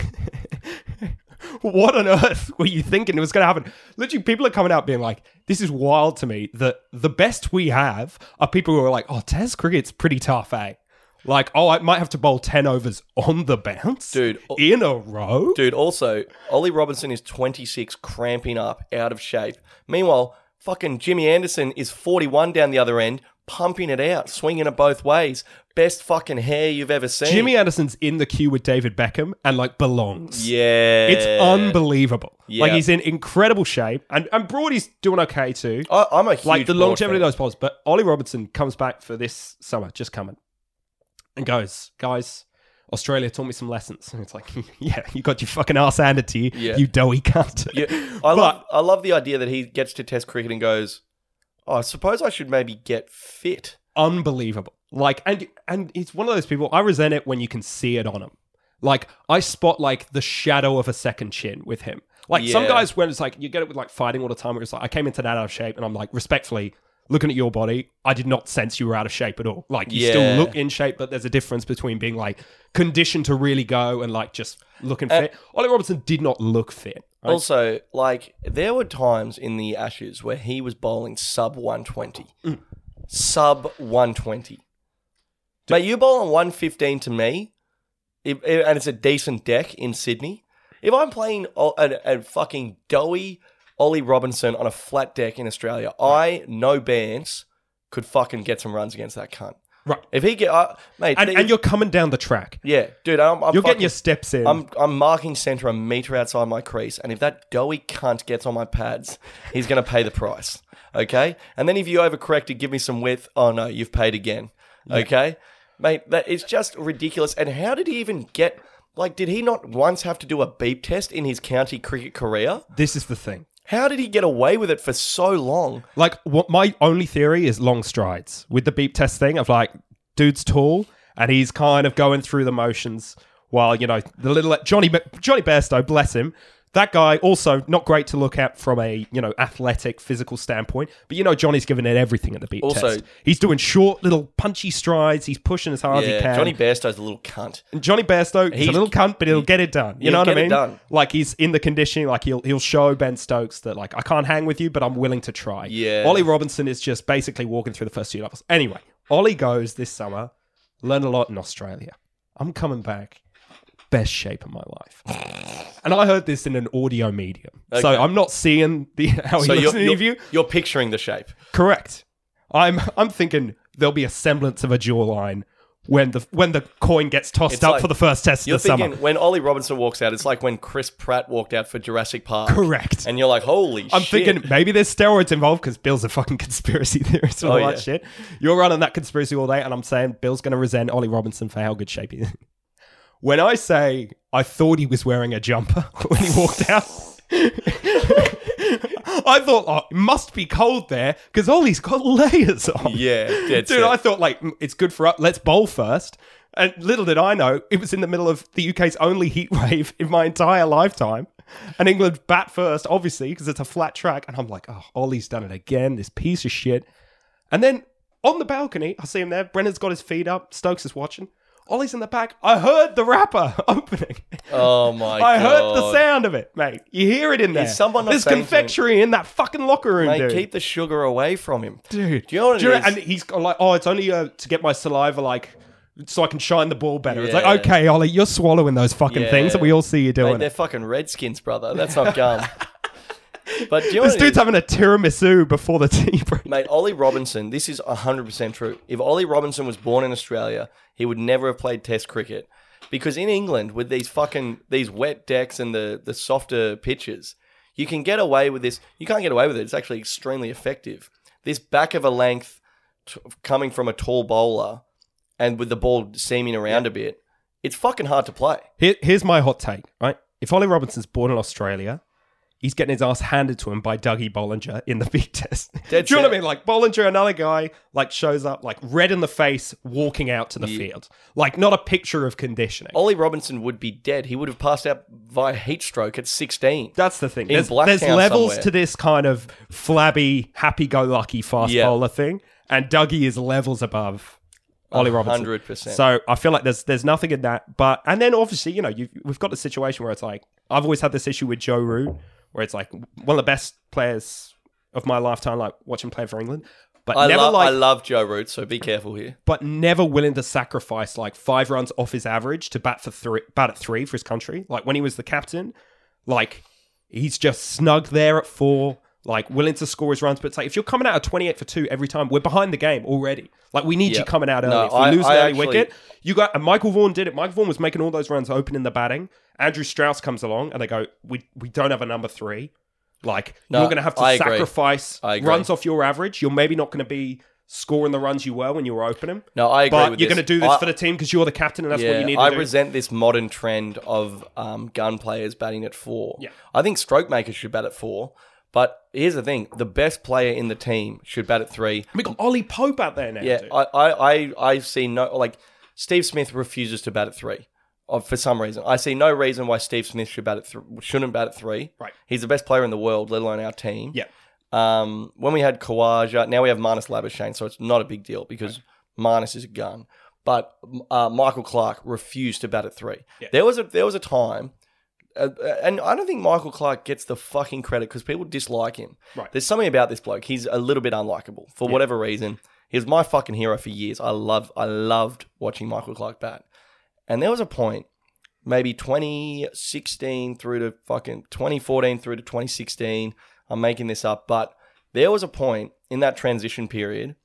what on earth were you thinking it was going to happen? Literally, people are coming out being like, this is wild to me that the best we have are people who are like, oh, test cricket's pretty tough, eh? Like, oh, I might have to bowl 10 overs on the bounce. Dude, In a row? Dude, also, Ollie Robinson is 26, cramping up, out of shape. Meanwhile, fucking Jimmy Anderson is 41 down the other end, pumping it out, swinging it both ways. Best fucking hair you've ever seen. Jimmy Anderson's in the queue with David Beckham and like belongs. Yeah. It's unbelievable. Like he's in incredible shape, and and Broady's doing okay too. I, I'm a huge like the Broad longevity of those balls. But Ollie Robinson comes back for this summer, just coming, and goes, guys. Australia taught me some lessons, and it's like, yeah, you got your fucking ass handed to you, Yeah. you doughy cunt. Yeah, I love I love the idea that he gets to Test cricket and goes, "Oh, I suppose I should maybe get fit." unbelievable. Like, and and it's one of those people. I resent it when you can see it on him. Like, I spot like the shadow of a second chin with him. Like some Yeah. guys, when it's like you get it with like fighting all the time, where it's like I came into that out of shape, and I'm like respectfully looking at your body, I did not sense you were out of shape at all. Like you Yeah. still look in shape, but there's a difference between being like conditioned to really go and like just looking Uh, fit. Ollie Robinson did not look fit. right? Also, like there were times in the Ashes where he was bowling sub 120. Mm. Sub 120. But you bowling 115 to me if, and it's a decent deck in Sydney, if I'm playing a fucking doughy Ollie Robinson on a flat deck in Australia, I no bands could fucking get some runs against that cunt. Right. If he get, uh, mate, And, and you're coming down the track. yeah, dude, I'm, I'm You're fucking- getting your steps in. I'm I'm marking center a meter outside my crease, and if that doughy cunt gets on my pads, he's going to pay the price. Okay, and then if you overcorrect give me some width, oh no, you've paid again. Okay, mate, that it's just ridiculous. And how did he even get? Like, did he not once have to do a beep test in his county cricket career? this is the thing. How did he get away with it for so long? Like, what my only theory is long strides with the beep test thing of like, dude's tall and he's kind of going through the motions while you know the little Johnny Johnny Bairstow, bless him. That guy also not great to look at from a you know athletic physical standpoint, but you know Johnny's giving it everything at the beat Also- test. He's doing short little punchy strides. He's pushing as hard as he can. Johnny Bairstow's a little cunt. And Johnny Bairstow, he's, a little cunt, but he'll get it done. You know what I mean? done. Like he's in the conditioning, like he'll he'll show Ben Stokes that like I can't hang with you, but I'm willing to try. Yeah. Ollie Robinson is just basically walking through the first few levels. Anyway, Ollie goes this summer, learn a lot in Australia. I'm coming back, best shape of my life. And I heard this in an audio medium, so I'm not seeing the how he So looks you're, in the you're, interview. you're picturing the shape. Correct. I'm I'm thinking there'll be a semblance of a jawline when the when the coin gets tossed It's up like- for the first test of You're the summer. thinking when Ollie Robinson walks out, it's like when Chris Pratt walked out for Jurassic Park. Correct. And you're like, holy shit. I'm shit. thinking maybe there's steroids involved because Bill's a fucking conspiracy theorist and oh, all Oh, that shit. You're running that conspiracy all day, and I'm saying Bill's going to resent Ollie Robinson for how good shape he is. When I say I thought he was wearing a jumper when he walked out, I thought, oh, it must be cold there because Ollie's got layers on. Yeah, Dude, set. I thought like mm, it's good for us. Let's bowl first. And little did I know, it was in the middle of the UK's only heat wave in my entire lifetime. And England bat first, obviously, because it's a flat track. And I'm like, oh, Ollie's done it again, this piece of shit. And then on the balcony, I see him there. Brennan's got his feet up. Stokes is watching. Ollie's in the back. I heard the rapper opening. oh my god. I god. heard the sound of it, mate. You hear it in there. someone not There's saying to him- confectionery in that fucking locker room, Mate, dude. keep the sugar away from him. Dude, Do you know what it know- and he's got like, oh, it's only uh, to get my saliva like so I can shine the ball better. It's Yeah. like, okay, Ollie, you're swallowing those fucking Yeah. things, and we all see you Mate, doing they're it. fucking redskins, brother. That's not gum. but do you know This dude's having a tiramisu before the tea break. Mate, Ollie Robinson, this is 100% true. If Ollie Robinson was born in Australia, he would never have played test cricket. Because in England, with these fucking, these wet decks and the, the softer pitches, you can get away with this. You can't get away with it. It's actually extremely effective. This back of a length t- coming from a tall bowler and with the ball seaming around a bit, it's fucking hard to play. Here, here's my hot take, right? If Ollie Robinson's born in Australia, he's getting his ass handed to him by Dougie Bollinger in the big test. Do you know what I mean? Like Bollinger, another guy, like shows up like red in the face, walking out to the field, like not a picture of conditioning. Ollie Robinson would be dead. He would have passed out via heat stroke at 16. That's the thing. There's, there's levels somewhere. to this kind of flabby, happy-go-lucky fast Yeah. bowler thing, and Dougie is levels above Ollie Robinson. 100%. So I feel like there's there's nothing in that. But and then obviously you know we've got the situation where it's like I've always had this issue with Joe Root, where it's like one of the best players of my lifetime, like watching play for England, but I, never lo- like I love Joe Root, so be careful here. but never willing to sacrifice like five runs off his average to bat for three, bat at three for his country. Like when he was the captain, like he's just snug there at four, like willing to score his runs. But it's like if you're coming out of 28 for two every time, we're behind the game already. Like we need you coming out early. No, if we I- lose I an early actually- wicket, you got and Michael Vaughan did it. Michael Vaughan was making all those runs open in the batting. Andrew Strauss comes along and they go, we we don't have a number three. Like No, you're going to have to I sacrifice runs off your average. You're maybe not going to be scoring the runs you were when you were opening. No, I agree But you're going to do this I- for the team because you're the captain and that's what you need to I do. resent this modern trend of um, gun players batting at four. Yeah. I think stroke makers should bat at four. But here's the thing: the best player in the team should bat at three. we got Ollie Pope out there now. Yeah, dude. I, I, I, I see no like Steve Smith refuses to bat at three, uh, for some reason. I see no reason why Steve Smith should bat at th- shouldn't bat at three. Right. He's the best player in the world, let alone our team. Yeah. Um, when we had Khawaja, now we have Marnus Labuschagne, so it's not a big deal because Marnus is a gun. But uh, Michael Clarke refused to bat at three. Yeah. There was a there was a time, uh, and I don't think Michael Clarke gets the fucking credit because people dislike him. Right. There's something about this bloke. He's a little bit unlikable for whatever reason. He was my fucking hero for years. I love I loved watching Michael Clarke bat. And there was a point maybe 2016 through to fucking 2014 through to 2016. I'm making this up, but there was a point in that transition period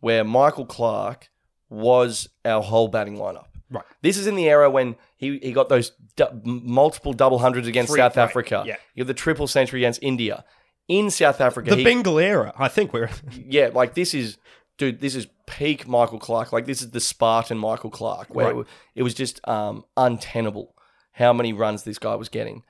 where Michael Clarke was our whole batting lineup. Right. This is in the era when he, he got those du- multiple double hundreds against Three- South right, Africa. yeah. You have the triple century against India. In South Africa, The he- Bengal era, I think we're. yeah, like this is, dude, this is peak Michael Clarke. Like this is the Spartan Michael Clarke, where Right. it, it was just um, untenable how many runs this guy was getting.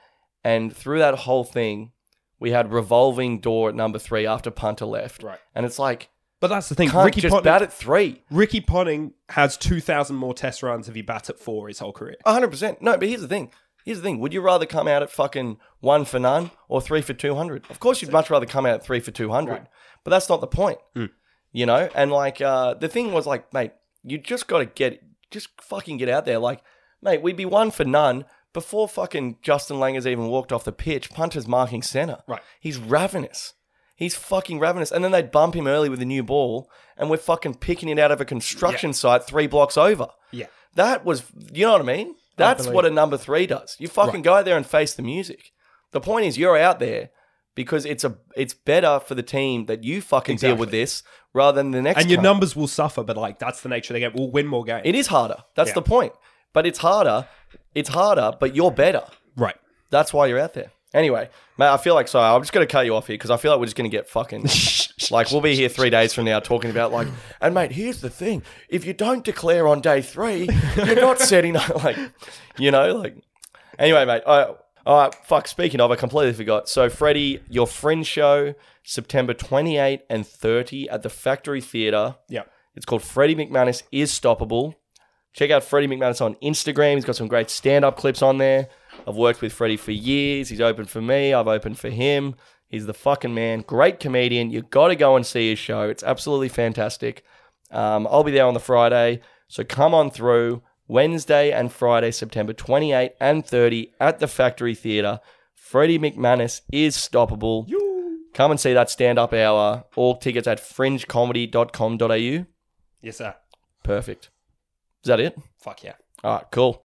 And through that whole thing, we had revolving door at number three after punter left. Right. And it's like, But that's the thing. can't Ricky just Ponting, bat at three. Ricky Ponting has 2,000 more test runs if he bats at four his whole career. hundred percent. No, but here's the thing. Here's the thing. Would you rather come out at fucking one for none or three for two hundred? Of course, you'd much rather come out at three for two hundred. Right. But that's not the point. Hmm. You know. And like uh, the thing was like, mate, you just got to get, just fucking get out there. Like, mate, we'd be one for none before fucking Justin Langers even walked off the pitch. Punter's marking center. Right. He's ravenous. He's fucking ravenous. And then they'd bump him early with a new ball, and we're fucking picking it out of a construction site three blocks over. Yeah. That was, you know what I mean? That's believe- what a number three does. You fucking Right. go out there and face the music. The point is, you're out there because it's a it's better for the team that you fucking deal with this rather than the next. And your cunt. numbers will suffer, but like that's the nature of the game. We'll win more games. It is harder. That's Yeah. the point. But it's harder. It's harder, but you're better. right. That's why you're out there. Anyway, mate, I feel like sorry. I'm just going to cut you off here because I feel like we're just going to get fucking like we'll be here three days from now talking about like. And mate, here's the thing: if you don't declare on day three, you're not setting up like, you know, like. Anyway, mate. I, all right, fuck. Speaking of, I completely forgot. So, Freddie, your Fringe show, September 28 and 30 at the Factory Theatre. Yeah. It's called Freddie McManus is Stoppable. Check out Freddie McManus on Instagram. He's got some great stand up clips on there. I've worked with Freddie for years. He's opened for me. I've opened for him. He's the fucking man. Great comedian. you got to go and see his show. It's absolutely fantastic. Um, I'll be there on the Friday. So come on through Wednesday and Friday, September 28 and 30 at the Factory Theatre. Freddie McManus is stoppable. Come and see that stand up hour. All tickets at fringecomedy.com.au. Yes, sir. Perfect. Is that it? Fuck yeah. All right, cool.